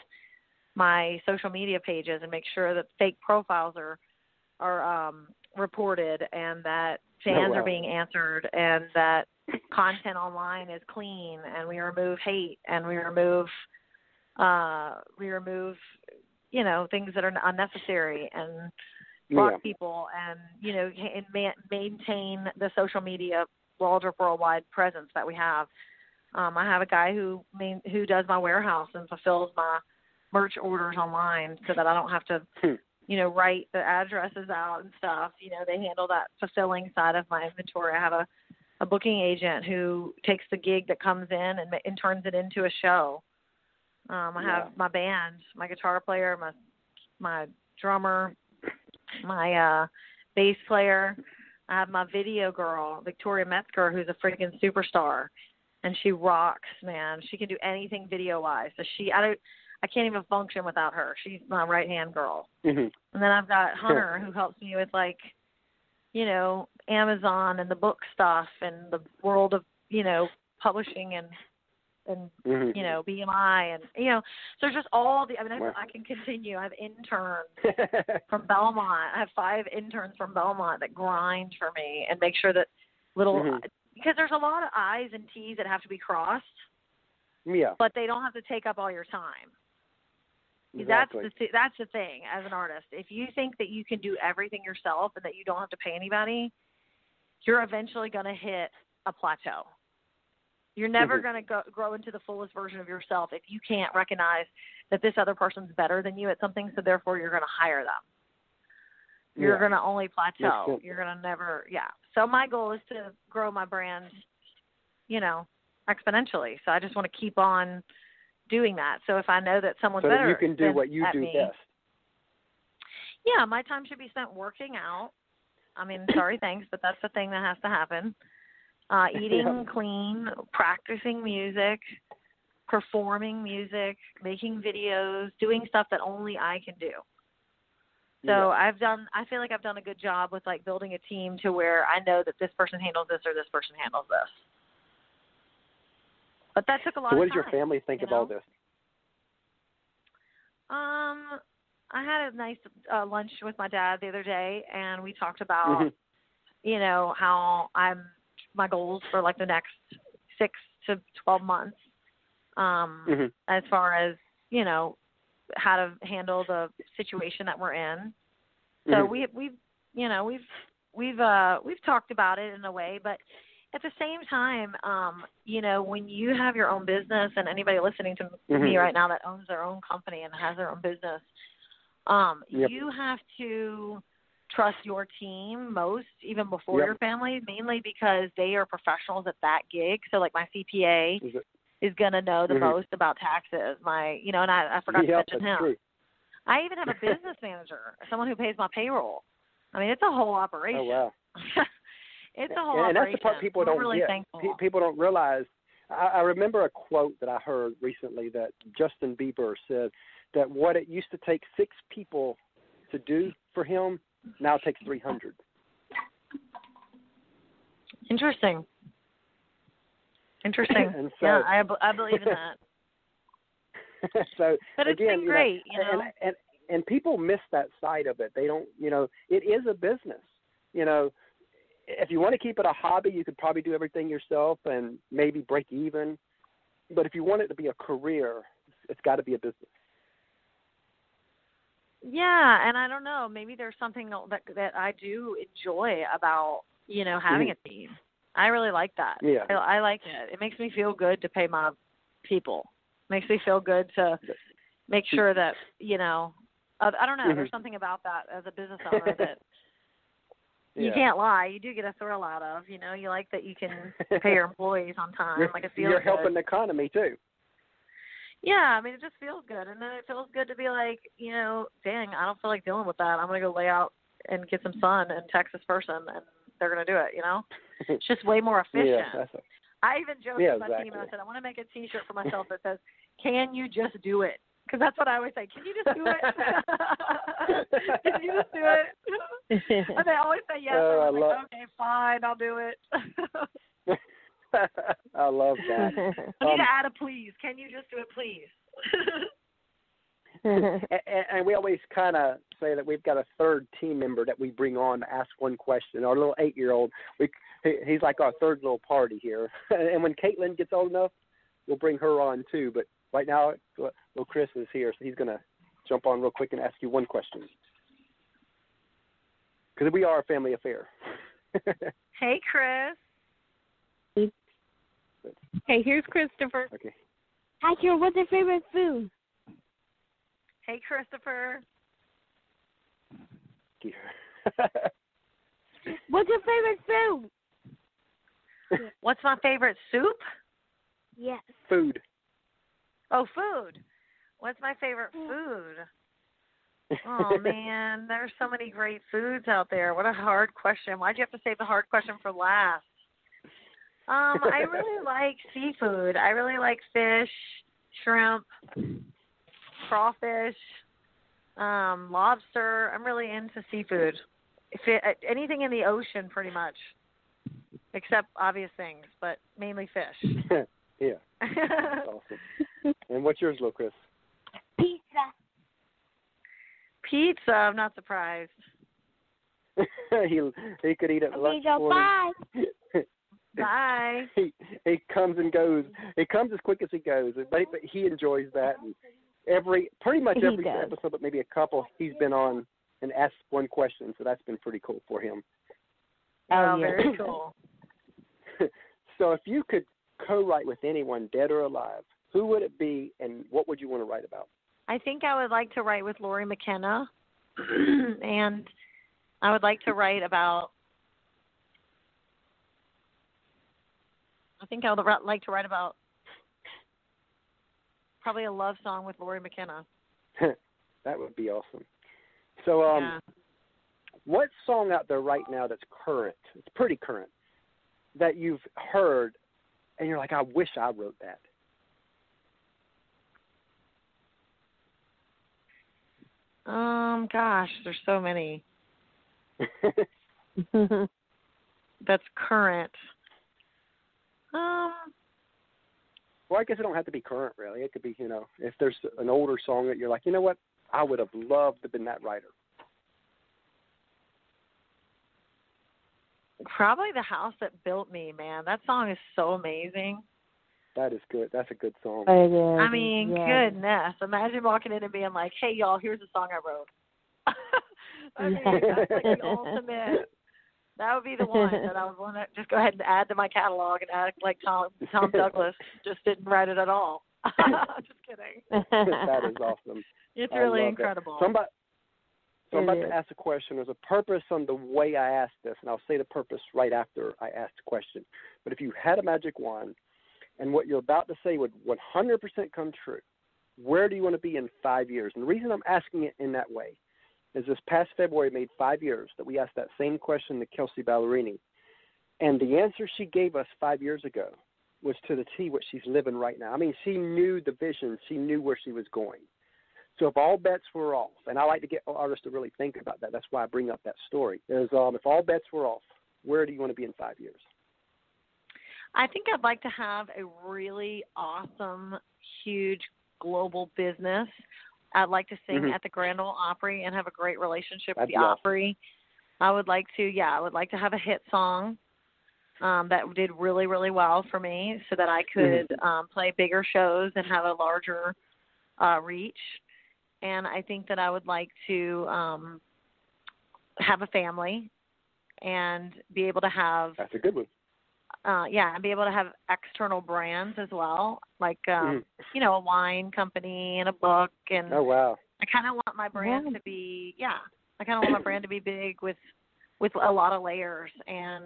[SPEAKER 2] my social media pages and make sure that fake profiles are are um reported and that fans
[SPEAKER 1] wow.
[SPEAKER 2] are being answered and that content online is clean and we remove hate and we remove uh we remove you know things that are unnecessary and block
[SPEAKER 1] Yeah.
[SPEAKER 2] people and you know and ma- maintain the social media Waldrup worldwide presence that we have. Um, I have a guy who main, who does my warehouse and fulfills my merch orders online so that I don't have to
[SPEAKER 1] Hmm.
[SPEAKER 2] you know write the addresses out and stuff. You know they handle that fulfilling side of my inventory. I have a a booking agent who takes the gig that comes in and, and turns it into a show. Um, I
[SPEAKER 1] Yeah.
[SPEAKER 2] have my band, my guitar player, my my drummer, my uh bass player. I have my video girl, Victoria Metzger, who's a freaking superstar, and she rocks, man. She can do anything video wise. So she, I don't, I can't even function without her. She's my right hand girl.
[SPEAKER 1] Mhm.
[SPEAKER 2] And then I've got Hunter who helps me with like, you know, Amazon and the book stuff and the world of, you know, publishing and and
[SPEAKER 1] Mhm.
[SPEAKER 2] you know BMI and you know, so there's just all the. I mean, I,
[SPEAKER 1] Wow.
[SPEAKER 2] I can continue. I have interns from Belmont. I have five interns from Belmont that grind for me and make sure that little
[SPEAKER 1] Mhm.
[SPEAKER 2] because there's a lot of I's and T's that have to be crossed,
[SPEAKER 1] yeah.
[SPEAKER 2] but they don't have to take up all your time.
[SPEAKER 1] Exactly.
[SPEAKER 2] That's the that's the thing as an artist. If you think that you can do everything yourself and that you don't have to pay anybody, you're eventually going to hit a plateau. You're never
[SPEAKER 1] Mhm.
[SPEAKER 2] going to grow into the fullest version of yourself if you can't recognize that this other person's better than you at something. So therefore, you're going to hire them. You're
[SPEAKER 1] Yeah.
[SPEAKER 2] going to only plateau. You're going to never, yeah. So my goal is to grow my brand, you know, exponentially. So I just want to keep on doing that. So if I know that someone's
[SPEAKER 1] so
[SPEAKER 2] better
[SPEAKER 1] you can do what you do
[SPEAKER 2] me,
[SPEAKER 1] best.
[SPEAKER 2] yeah, my time should be spent working out. I mean, sorry, thanks, but that's the thing that has to happen. Uh, eating
[SPEAKER 1] Yeah.
[SPEAKER 2] clean, practicing music, performing music, making videos, doing stuff that only I can do. So
[SPEAKER 1] Yeah.
[SPEAKER 2] I've done. I feel like I've done a good job with like building a team to where I know that this person handles this or this person handles this. But that took a lot
[SPEAKER 1] So, what does your family think
[SPEAKER 2] you
[SPEAKER 1] of all this?
[SPEAKER 2] Um, I had a nice uh, lunch with my dad the other day, and we talked about
[SPEAKER 1] Mhm.
[SPEAKER 2] you know how I'm my goals for like the next six to twelve months, um,
[SPEAKER 1] Mhm.
[SPEAKER 2] as far as you know how to handle the situation that we're in. So
[SPEAKER 1] Mhm.
[SPEAKER 2] we we've you know we've we've uh we've talked about it in a way, but at the same time, um, you know, when you have your own business and anybody listening to me
[SPEAKER 1] Mhm.
[SPEAKER 2] right now that owns their own company and has their own business, um,
[SPEAKER 1] Yep.
[SPEAKER 2] you have to trust your team most, even before
[SPEAKER 1] Yep.
[SPEAKER 2] your family, mainly because they are professionals at that gig. So like my CPA
[SPEAKER 1] Is
[SPEAKER 2] is gonna know the
[SPEAKER 1] Mhm.
[SPEAKER 2] most about taxes. My you know, and I, I forgot to mention him.
[SPEAKER 1] true.
[SPEAKER 2] I even have a business manager, someone who pays my payroll. I mean, it's a whole operation.
[SPEAKER 1] Oh wow.
[SPEAKER 2] it's a whole
[SPEAKER 1] and, and that's the part people
[SPEAKER 2] I'm
[SPEAKER 1] don't
[SPEAKER 2] really
[SPEAKER 1] get.
[SPEAKER 2] Thankful.
[SPEAKER 1] People don't realize. I, I remember a quote that I heard recently that Justin Bieber said that what it used to take six people to do for him now takes three hundred.
[SPEAKER 2] Interesting. Interesting.
[SPEAKER 1] And so-
[SPEAKER 2] yeah, I, b- I believe in that.
[SPEAKER 1] so
[SPEAKER 2] But it's
[SPEAKER 1] again,
[SPEAKER 2] been
[SPEAKER 1] you know,
[SPEAKER 2] great, you know.
[SPEAKER 1] and, and and people miss that side of it. They don't, you know, it is a business. You know, if you want to keep it a hobby, you could probably do everything yourself and maybe break even. But if you want it to be a career, it's got to be a business.
[SPEAKER 2] Yeah, and I don't know. Maybe there's something that that I do enjoy about you know having
[SPEAKER 1] Mhm.
[SPEAKER 2] a team. I really like that.
[SPEAKER 1] Yeah.
[SPEAKER 2] I, I like it. It makes me feel good to pay my people. Makes me feel good to make sure that you know. I, I don't know.
[SPEAKER 1] Mhm.
[SPEAKER 2] There's something about that as a business owner that you
[SPEAKER 1] Yeah.
[SPEAKER 2] can't lie. You do get a thrill out of. You know, you like that you can pay your employees on time.
[SPEAKER 1] You're,
[SPEAKER 2] like it feels
[SPEAKER 1] you're
[SPEAKER 2] good.
[SPEAKER 1] helping the economy too.
[SPEAKER 2] Yeah, I mean, it just feels good, and then it feels good to be like, you know, dang, I don't feel like dealing with that. I'm gonna go lay out and get some sun and text this person, and they're gonna do it. You know, it's just way more efficient.
[SPEAKER 1] Yeah,
[SPEAKER 2] I even joked
[SPEAKER 1] Yeah,
[SPEAKER 2] with my team and I said, I want to make a T-shirt for myself that says, "Can you just do it?" Because that's what I always say. Can you just do it? Can you just do it? and they always say yes.
[SPEAKER 1] Oh,
[SPEAKER 2] I'm like,
[SPEAKER 1] love-
[SPEAKER 2] okay, fine, I'll do it.
[SPEAKER 1] I love that.
[SPEAKER 2] I need
[SPEAKER 1] Um,
[SPEAKER 2] to add a please. Can you just do it, please?
[SPEAKER 1] and, and we always kind of say that we've got a third team member that we bring on to ask one question. Our little eight-year-old, we he, he's like our third little party here. and when Caitlin gets old enough, we'll bring her on too. But right now, little Chris is here, so he's gonna jump on real quick and ask you one question. because we are a family affair.
[SPEAKER 2] Hey, Chris.
[SPEAKER 3] Hey, here's Christopher.
[SPEAKER 1] okay.
[SPEAKER 5] Hi, Kira. What's your favorite food?
[SPEAKER 2] Hey, Christopher.
[SPEAKER 5] What's your favorite food?
[SPEAKER 2] What's my favorite soup?
[SPEAKER 5] Yes.
[SPEAKER 1] Food.
[SPEAKER 2] Oh, food. What's my favorite food? Oh man, there's so many great foods out there. What a hard question. Why'd you have to save the hard question for last? Um, I really like seafood. I really like fish, shrimp, crawfish, um, lobster. I'm really into seafood. If it, anything in the ocean, pretty much, except obvious things, but mainly fish.
[SPEAKER 1] yeah, that's awesome. And what's yours, little Chris?
[SPEAKER 5] Pizza.
[SPEAKER 2] Pizza. I'm not surprised.
[SPEAKER 1] he he could eat at lunch.
[SPEAKER 5] Okay, so bye.
[SPEAKER 2] Bye.
[SPEAKER 1] he he comes and goes. He comes as quick as he goes, but he, but he enjoys that. And every pretty much every episode, but maybe a couple, he's been on and asked one question, so that's been pretty cool for him.
[SPEAKER 2] Oh,
[SPEAKER 5] Oh, yeah.
[SPEAKER 2] very cool.
[SPEAKER 1] So if you could co-write with anyone, dead or alive, who would it be, and what would you want to write about?
[SPEAKER 2] I think I would like to write with Lori McKenna, and I would like to write about. I think I would like to write about probably a love song with Lori McKenna.
[SPEAKER 1] that would be awesome. So, um,
[SPEAKER 2] yeah.
[SPEAKER 1] what song out there right now that's current? It's pretty current that you've heard, and you're like, I wish I wrote that.
[SPEAKER 2] Um. Gosh, there's so many. That's current. Um.
[SPEAKER 1] well, I guess it don't have to be current, really. It could be, you know, if there's an older song that you're like, you know what, I would have loved to have been that writer.
[SPEAKER 2] Probably the house that built me, man. That song is so amazing.
[SPEAKER 1] That is good. That's a good song.
[SPEAKER 5] It is,
[SPEAKER 2] I mean,
[SPEAKER 5] yeah.
[SPEAKER 2] goodness. Imagine walking in and being like, "Hey, y'all, here's a song I wrote." I mean, that's like the ultimate. That would be the one that I would want to just go ahead and add to my catalog and act like Tom Tom Douglas just didn't write it at all. just kidding.
[SPEAKER 1] that is awesome.
[SPEAKER 2] It's
[SPEAKER 1] I
[SPEAKER 2] really
[SPEAKER 1] love that.
[SPEAKER 2] incredible.
[SPEAKER 1] So I'm about, so I'm about to ask a question. There's a purpose on the way I ask this, and I'll say the purpose right after I ask the question. But if you had a magic wand, and what you're about to say would 100% come true, where do you want to be in five years? And the reason I'm asking it in that way is this past February made five years that we asked that same question to Kelsea Ballerini, and the answer she gave us five years ago was to the T what she's living right now. I mean, she knew the vision, she knew where she was going. So if all bets were off, and I like to get artists to really think about that. That's why I bring up that story. Is um, if all bets were off, where do you want to be in five years?
[SPEAKER 2] I think I'd like to have a really awesome, huge global business. I'd like to sing
[SPEAKER 1] Mhm.
[SPEAKER 2] at the Grand Ole Opry and have a great relationship
[SPEAKER 1] That'd
[SPEAKER 2] with the
[SPEAKER 1] awesome.
[SPEAKER 2] Opry. I would like to, yeah, I would like to have a hit song um, that did really, really well for me, so that I could um, play bigger shows and have a larger uh, reach. And I think that I would like to um, have a family and be able to have
[SPEAKER 1] That's a good one.
[SPEAKER 2] Uh yeah and be able to have external brands as well like um
[SPEAKER 1] Mhm.
[SPEAKER 2] you know a wine company and a book and
[SPEAKER 1] Oh wow.
[SPEAKER 2] i kind of want my brand
[SPEAKER 5] Yeah.
[SPEAKER 2] to be yeah i kind of want my brand to be big with with a lot of layers and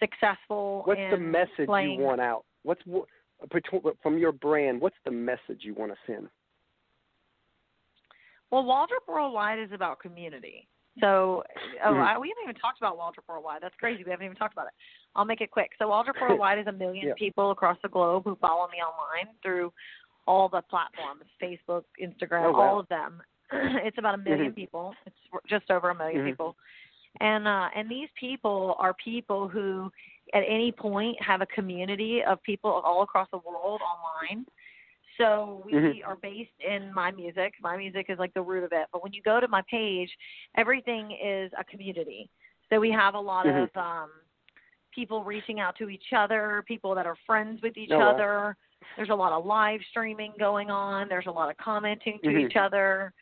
[SPEAKER 2] successful
[SPEAKER 1] What's the message
[SPEAKER 2] playing
[SPEAKER 1] you want out? What's wh- between, from your brand? What's the message you want to send?
[SPEAKER 2] well waldrup worldwide is about community so oh
[SPEAKER 1] Mhm.
[SPEAKER 2] I, we haven't even talked about waldrup worldwide that's crazy we haven't even talked about it i'll make it quick so waldrup worldwide is a million
[SPEAKER 1] Yeah.
[SPEAKER 2] people across the globe who follow me online through all the platforms facebook instagram
[SPEAKER 1] Oh, wow.
[SPEAKER 2] all of them it's about a 1000000
[SPEAKER 1] Mhm.
[SPEAKER 2] people it's just over a 1000000
[SPEAKER 1] Mhm.
[SPEAKER 2] people and uh and these people are people who at any point have a community of people all across the world online so we
[SPEAKER 1] Mhm.
[SPEAKER 2] are based in my music. My music is like the root of it. But when you go to my page, everything is a community. So we have a lot
[SPEAKER 1] Mhm.
[SPEAKER 2] of um people reaching out to each other, people that are friends with each
[SPEAKER 1] Oh, wow.
[SPEAKER 2] other. There's a lot of live streaming going on. There's a lot of commenting to
[SPEAKER 1] Mhm.
[SPEAKER 2] each other.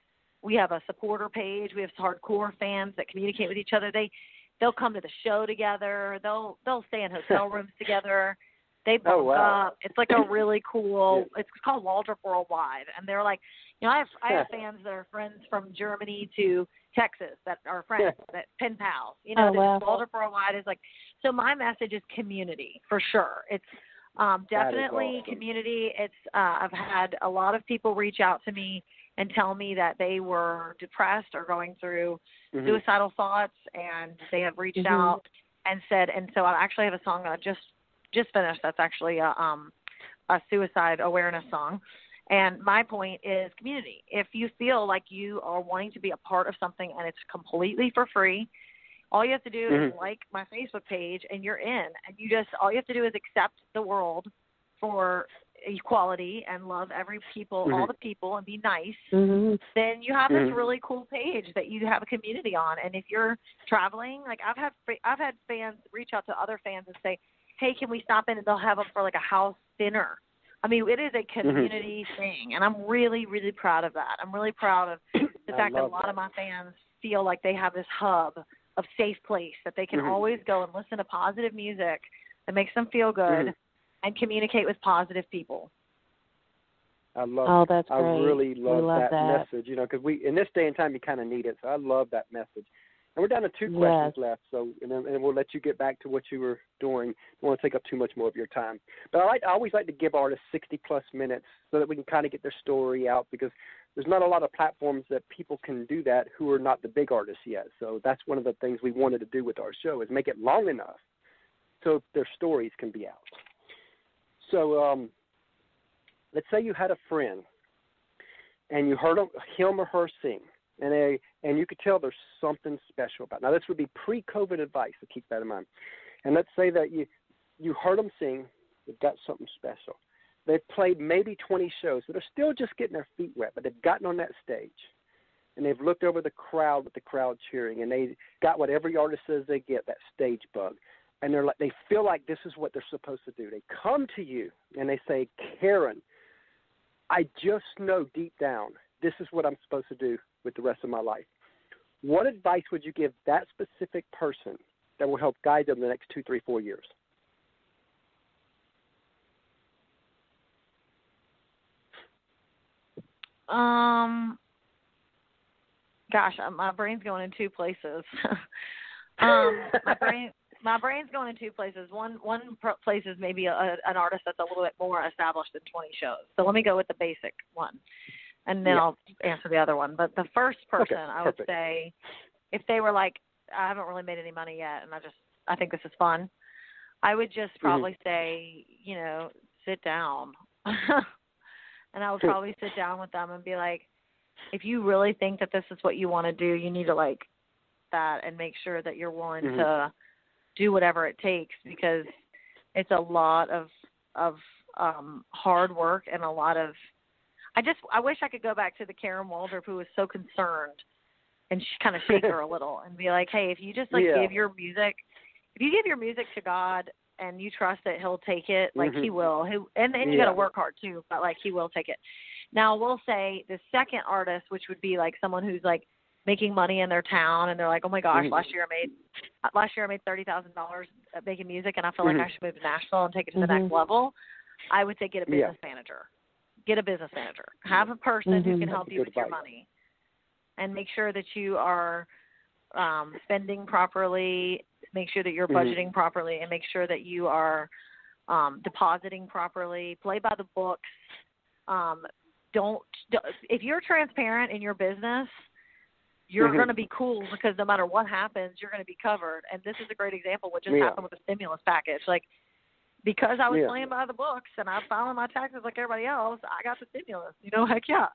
[SPEAKER 2] We have a supporter page. We have hardcore fans that communicate with each other. They they'll come to the show together. They'll they'll stay in hotel rooms together. They bunk
[SPEAKER 1] Oh, wow.
[SPEAKER 2] up. It's like a really cool. It's called Waldrup Worldwide, and they're like, you know, I have I have fans that are friends from Germany to Texas that are friends that pen pals. You know,
[SPEAKER 5] Oh,
[SPEAKER 2] there's
[SPEAKER 5] wow.
[SPEAKER 2] Waldrup Worldwide is like. So my message is community for sure. It's um, definitely
[SPEAKER 1] awesome.
[SPEAKER 2] community. It's uh, I've had a lot of people reach out to me and tell me that they were depressed or going through
[SPEAKER 1] Mhm.
[SPEAKER 2] suicidal thoughts and they have reached
[SPEAKER 5] Mhm.
[SPEAKER 2] out and said and so I actually have a song that I just just finished that's actually a um a suicide awareness song and my point is community if you feel like you are wanting to be a part of something and it's completely for free all you have to do is
[SPEAKER 1] Mhm.
[SPEAKER 2] like my Facebook page and you're in and you just all you have to do is accept the world for equality and love every people all
[SPEAKER 1] Mhm.
[SPEAKER 2] the people and be nice
[SPEAKER 5] Mhm.
[SPEAKER 2] then you have this
[SPEAKER 1] Mhm.
[SPEAKER 2] really cool page that you have a community on. And if you're traveling, like I've had I've had fans reach out to other fans and say, "Hey, can we stop in?" And they'll have them for like a house dinner. I mean, it is a
[SPEAKER 1] Mm-hmm.
[SPEAKER 2] community thing, and I'm really really proud of that. I'm really proud of the
[SPEAKER 1] I
[SPEAKER 2] fact that a lot
[SPEAKER 1] that.
[SPEAKER 2] of my fans feel like they have this hub of safe place that they can
[SPEAKER 1] Mhm.
[SPEAKER 2] always go and listen to positive music that makes them feel good
[SPEAKER 1] Mhm.
[SPEAKER 2] and communicate with positive people.
[SPEAKER 1] I love.
[SPEAKER 5] Oh, that's great.
[SPEAKER 1] I
[SPEAKER 5] really
[SPEAKER 1] love,
[SPEAKER 5] love
[SPEAKER 1] that,
[SPEAKER 5] that.
[SPEAKER 1] message. You know, because we in this day and time you kind of need it. So I love that message. And we're down to two questions
[SPEAKER 5] Yes.
[SPEAKER 1] left. So and then and we'll let you get back to what you were doing. Don't want to take up too much more of your time. But I like I always like to give artists 60 plus minutes so that we can kind of get their story out because there's not a lot of platforms that people can do that who are not the big artists yet. So that's one of the things we wanted to do with our show is make it long enough so their stories can be out. So um, let's say you had a friend and you heard him or her sing, and they and you could tell there's something special about. It. Now this would be pre-COVID advice, so keep that in mind. And let's say that you you heard them sing, they've got something special. They've played maybe 20 shows, so they're still just getting their feet wet, but they've gotten on that stage. And they've looked over the crowd with the crowd cheering, and they got what every artist says they get, that stage bug. And they're like, they feel like this is what they're supposed to do. They come to you and they say, Karen, I just know deep down this is what I'm supposed to do with the rest of my life. What advice would you give that specific person that will help guide them the next two, three, four years?
[SPEAKER 2] Um, gosh, my brain's going in two places. um, my brain, my brain's going in two places. One, one place is maybe a, an artist that's a little bit more established than 20 shows. So let me go with the basic one, and then
[SPEAKER 1] Yeah.
[SPEAKER 2] I'll answer the other one. But the first person,
[SPEAKER 1] Okay,
[SPEAKER 2] I would say, if they were like, I haven't really made any money yet, and I just, I think this is fun. I would just
[SPEAKER 1] Mhm.
[SPEAKER 2] probably say, you know, sit down. and I would probably sit down with them and be like, if you really think that this is what you want to do, you need to like that and make sure that you're willing
[SPEAKER 1] Mhm.
[SPEAKER 2] to do whatever it takes because it's a lot of of um hard work and a lot of I just I wish I could go back to the Karen Waldrup who was so concerned and she kind of shake her a little and be like, "Hey, if you just like
[SPEAKER 1] Yeah.
[SPEAKER 2] give your music if you give your music to God and you trust that he'll take it, like he
[SPEAKER 1] Mhm.
[SPEAKER 2] will. He, and and you
[SPEAKER 1] Yeah.
[SPEAKER 2] got to work hard too, but like he will take it. Now, we'll say the second artist, which would be like someone who's like making money in their town, and they're like, oh my gosh,
[SPEAKER 1] Mhm.
[SPEAKER 2] last year I made last year I made thirty thousand dollars making music, and I feel
[SPEAKER 1] Mhm.
[SPEAKER 2] like I should move to Nashville and take it to the next level. I would say get a
[SPEAKER 1] Yeah.
[SPEAKER 2] business manager. Get a business manager. Have a person who
[SPEAKER 5] Mhm.
[SPEAKER 2] can help you with your money, and make sure that you are um, spending properly. Make sure that you're
[SPEAKER 1] Mhm.
[SPEAKER 2] budgeting properly, and make sure that you are um, depositing properly. Play by the books. Um, don't, if you're transparent in your business, you're
[SPEAKER 1] Mhm.
[SPEAKER 2] going to be cool because no matter what happens, you're going to be covered. And this is a great example. What just
[SPEAKER 1] Yeah.
[SPEAKER 2] happened with the stimulus package, like because I was
[SPEAKER 1] Yeah.
[SPEAKER 2] playing by the books and I filing my taxes like everybody else, I got the stimulus. You know, heck yeah.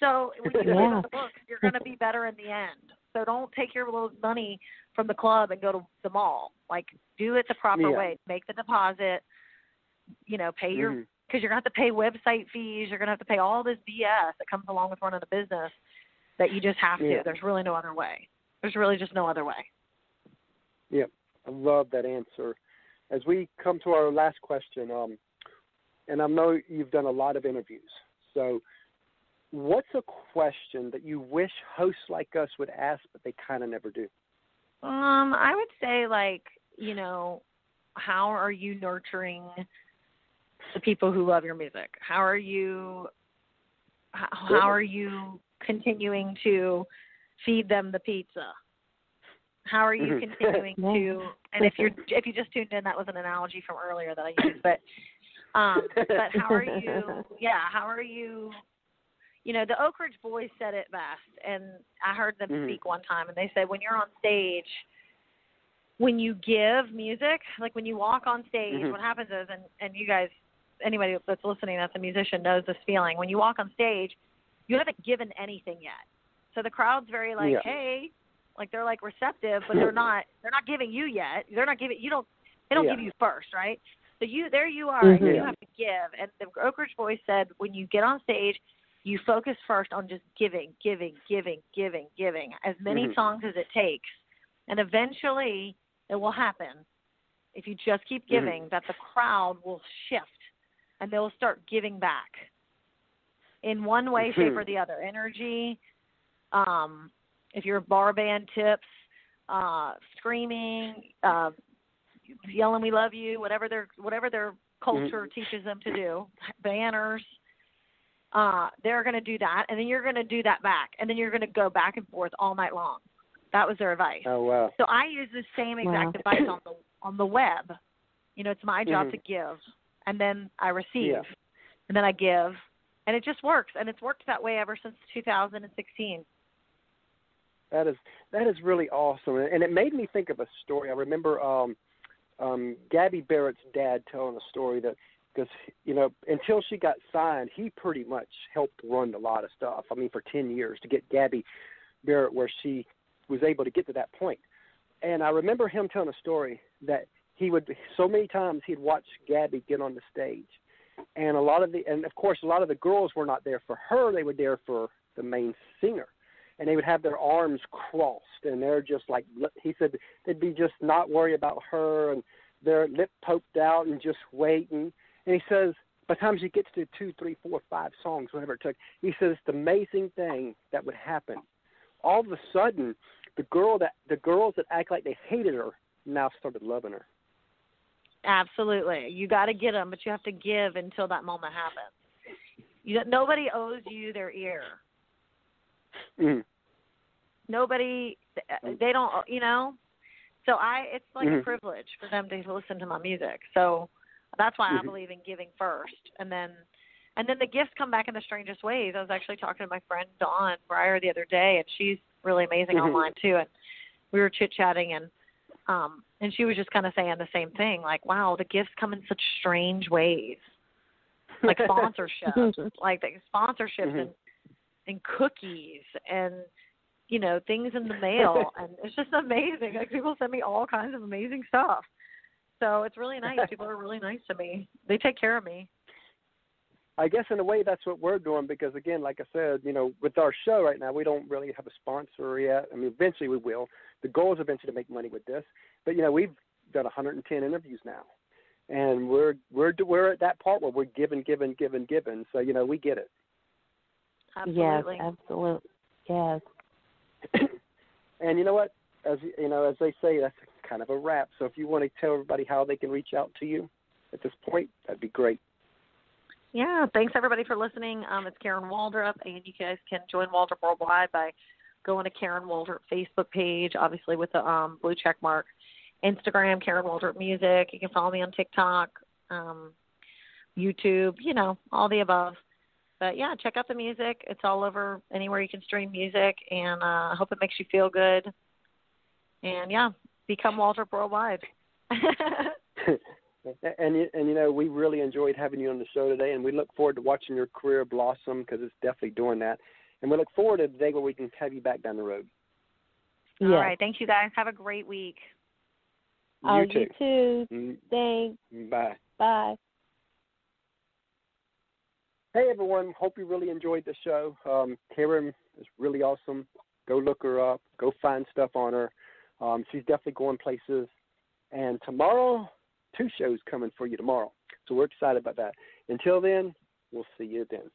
[SPEAKER 2] So when you play by
[SPEAKER 5] Yeah.
[SPEAKER 2] the books, you're going to be better in the end. So don't take your little money from the club and go to the mall. Like do it the proper
[SPEAKER 1] Yeah.
[SPEAKER 2] way. Make the deposit. You know, pay your
[SPEAKER 1] mm-hmm.
[SPEAKER 2] because you're going to have to pay website fees. You're going to have to pay all this BS that comes along with running a business that you just have to.
[SPEAKER 1] Yeah.
[SPEAKER 2] There's really no other way. There's really just no other way.
[SPEAKER 1] Yep, I love that answer. As we come to our last question, um, and I know you've done a lot of interviews, so what's a question that you wish hosts like us would ask, but they kind of never do?
[SPEAKER 2] Um, I would say like, you know, how are you nurturing the people who love your music? How are you how, how are you continuing to feed them the pizza? How are you
[SPEAKER 1] Mhm.
[SPEAKER 2] continuing to and if you're if you just tuned in that was an analogy from earlier that I used, but um but how are you yeah, how are you you know, the Oak Ridge Boys said it best and I heard them
[SPEAKER 1] Mhm.
[SPEAKER 2] speak one time and they said when you're on stage when you give music, like when you walk on stage,
[SPEAKER 1] Mhm.
[SPEAKER 2] what happens is and and you guys anybody that's listening that's a musician knows this feeling. When you walk on stage, you haven't given anything yet. So the crowd's very like,
[SPEAKER 1] Yeah.
[SPEAKER 2] "Hey," like they're like receptive, but they're not they're not giving you yet. They're not giving you don't they don't
[SPEAKER 1] Yeah.
[SPEAKER 2] give you first, right? So you there you are, and
[SPEAKER 1] Mhm.
[SPEAKER 2] you have to give. And the Oak Ridge Boys said when you get on stage, you focus first on just giving, giving, giving, giving, giving as many
[SPEAKER 1] Mhm.
[SPEAKER 2] songs as it takes, and eventually it will happen. If you just keep
[SPEAKER 1] Mhm.
[SPEAKER 2] giving, that the crowd will shift and they'll start giving back in one way, shape, or
[SPEAKER 1] Mhm.
[SPEAKER 2] the other. Energy, um, if you're bar band, tips, uh, screaming, uh, yelling "We love you," whatever their whatever their culture teaches them to do, banners. Uh, they're going to do that, and then you're going to do that back, and then you're going to go back and forth all night long. That was their advice.
[SPEAKER 1] Oh wow.
[SPEAKER 2] So I use the same exact
[SPEAKER 5] Wow.
[SPEAKER 2] advice on the on the web. You know, it's my job
[SPEAKER 1] Mhm.
[SPEAKER 2] to give, and then I receive,
[SPEAKER 1] Yeah.
[SPEAKER 2] and then I give, and it just works, and it's worked that way ever since 2016.
[SPEAKER 1] That is that is really awesome, and it made me think of a story. I remember um, um, Gabby Barrett's dad telling a story that because you know until she got signed, he pretty much helped run a lot of stuff. I mean, for ten years to get Gabby Barrett where she was able to get to that point. And I remember him telling a story that he would so many times he'd watch Gabby get on the stage, and a lot of the and of course a lot of the girls were not there for her; they were there for the main singer and they would have their arms crossed and they're just like he said they'd be just not worry about her and their lip poked out and just waiting and he says by the time she gets to two three four five songs whatever it took he says the amazing thing that would happen all of a sudden the girl that the girls that act like they hated her now started loving her
[SPEAKER 2] Absolutely, you got to get them, but you have to give until that moment happens. You nobody owes you their ear.
[SPEAKER 1] Mm.
[SPEAKER 2] Nobody, they don't, you know. So I, it's like a
[SPEAKER 1] Mhm.
[SPEAKER 2] privilege for them to listen to my music. So that's why I
[SPEAKER 1] Mhm.
[SPEAKER 2] believe in giving first, and then, and then the gifts come back in the strangest ways. I was actually talking to my friend Dawn Breyer the other day, and she's really amazing
[SPEAKER 1] Mhm.
[SPEAKER 2] online too. And we were chit chatting, and um, and she was just kind of saying the same thing, like, wow, the gifts come in such strange ways, like sponsorships, like the sponsorships
[SPEAKER 1] Mhm.
[SPEAKER 2] and and cookies and you know things in the mail and it's just amazing like people send me all kinds of amazing stuff so it's really nice people are really nice to me they take care of me
[SPEAKER 1] I guess in a way that's what we're doing because again, like I said, you know, with our show right now, we don't really have a sponsor yet. I mean, eventually we will. The goal is eventually to make money with this, but you know, we've done 110 interviews now, and we're we're we're at that part where we're giving, giving, giving, giving. So you know, we get it.
[SPEAKER 2] Absolutely
[SPEAKER 5] Yes, absolutely. Yes.
[SPEAKER 1] and you know what? As you know, as they say, that's kind of a wrap. So if you want to tell everybody how they can reach out to you at this point, that'd be great.
[SPEAKER 2] yeah thanks everybody for listening um it's karen waldrup and you guys can join waldrup worldwide by going to karen waldrup facebook page obviously with the um blue check mark instagram karen waldrup music you can follow me on tiktok um youtube you know all the above but yeah, check out the music. It's all over anywhere you can stream music, and uh, I hope it makes you feel good. And yeah, become Waldrup Worldwide.
[SPEAKER 1] and you- and you know we really enjoyed having you on the show today, and we look forward to watching your career blossom because it's definitely doing that. And we look forward to the day where we can have you back down the road.
[SPEAKER 5] Yes.
[SPEAKER 2] All right, thank you guys. Have a great week.
[SPEAKER 5] Oh,
[SPEAKER 1] you too.
[SPEAKER 5] you too.
[SPEAKER 1] Mm,
[SPEAKER 5] Thanks.
[SPEAKER 1] Bye.
[SPEAKER 5] Bye.
[SPEAKER 1] Hey everyone, hope you really enjoyed the show. Um, Karen is really awesome. Go look her up. Go find stuff on her. Um, she's definitely going places. And tomorrow, two shows coming for you tomorrow. So we're excited about that. Until then, we'll see you then.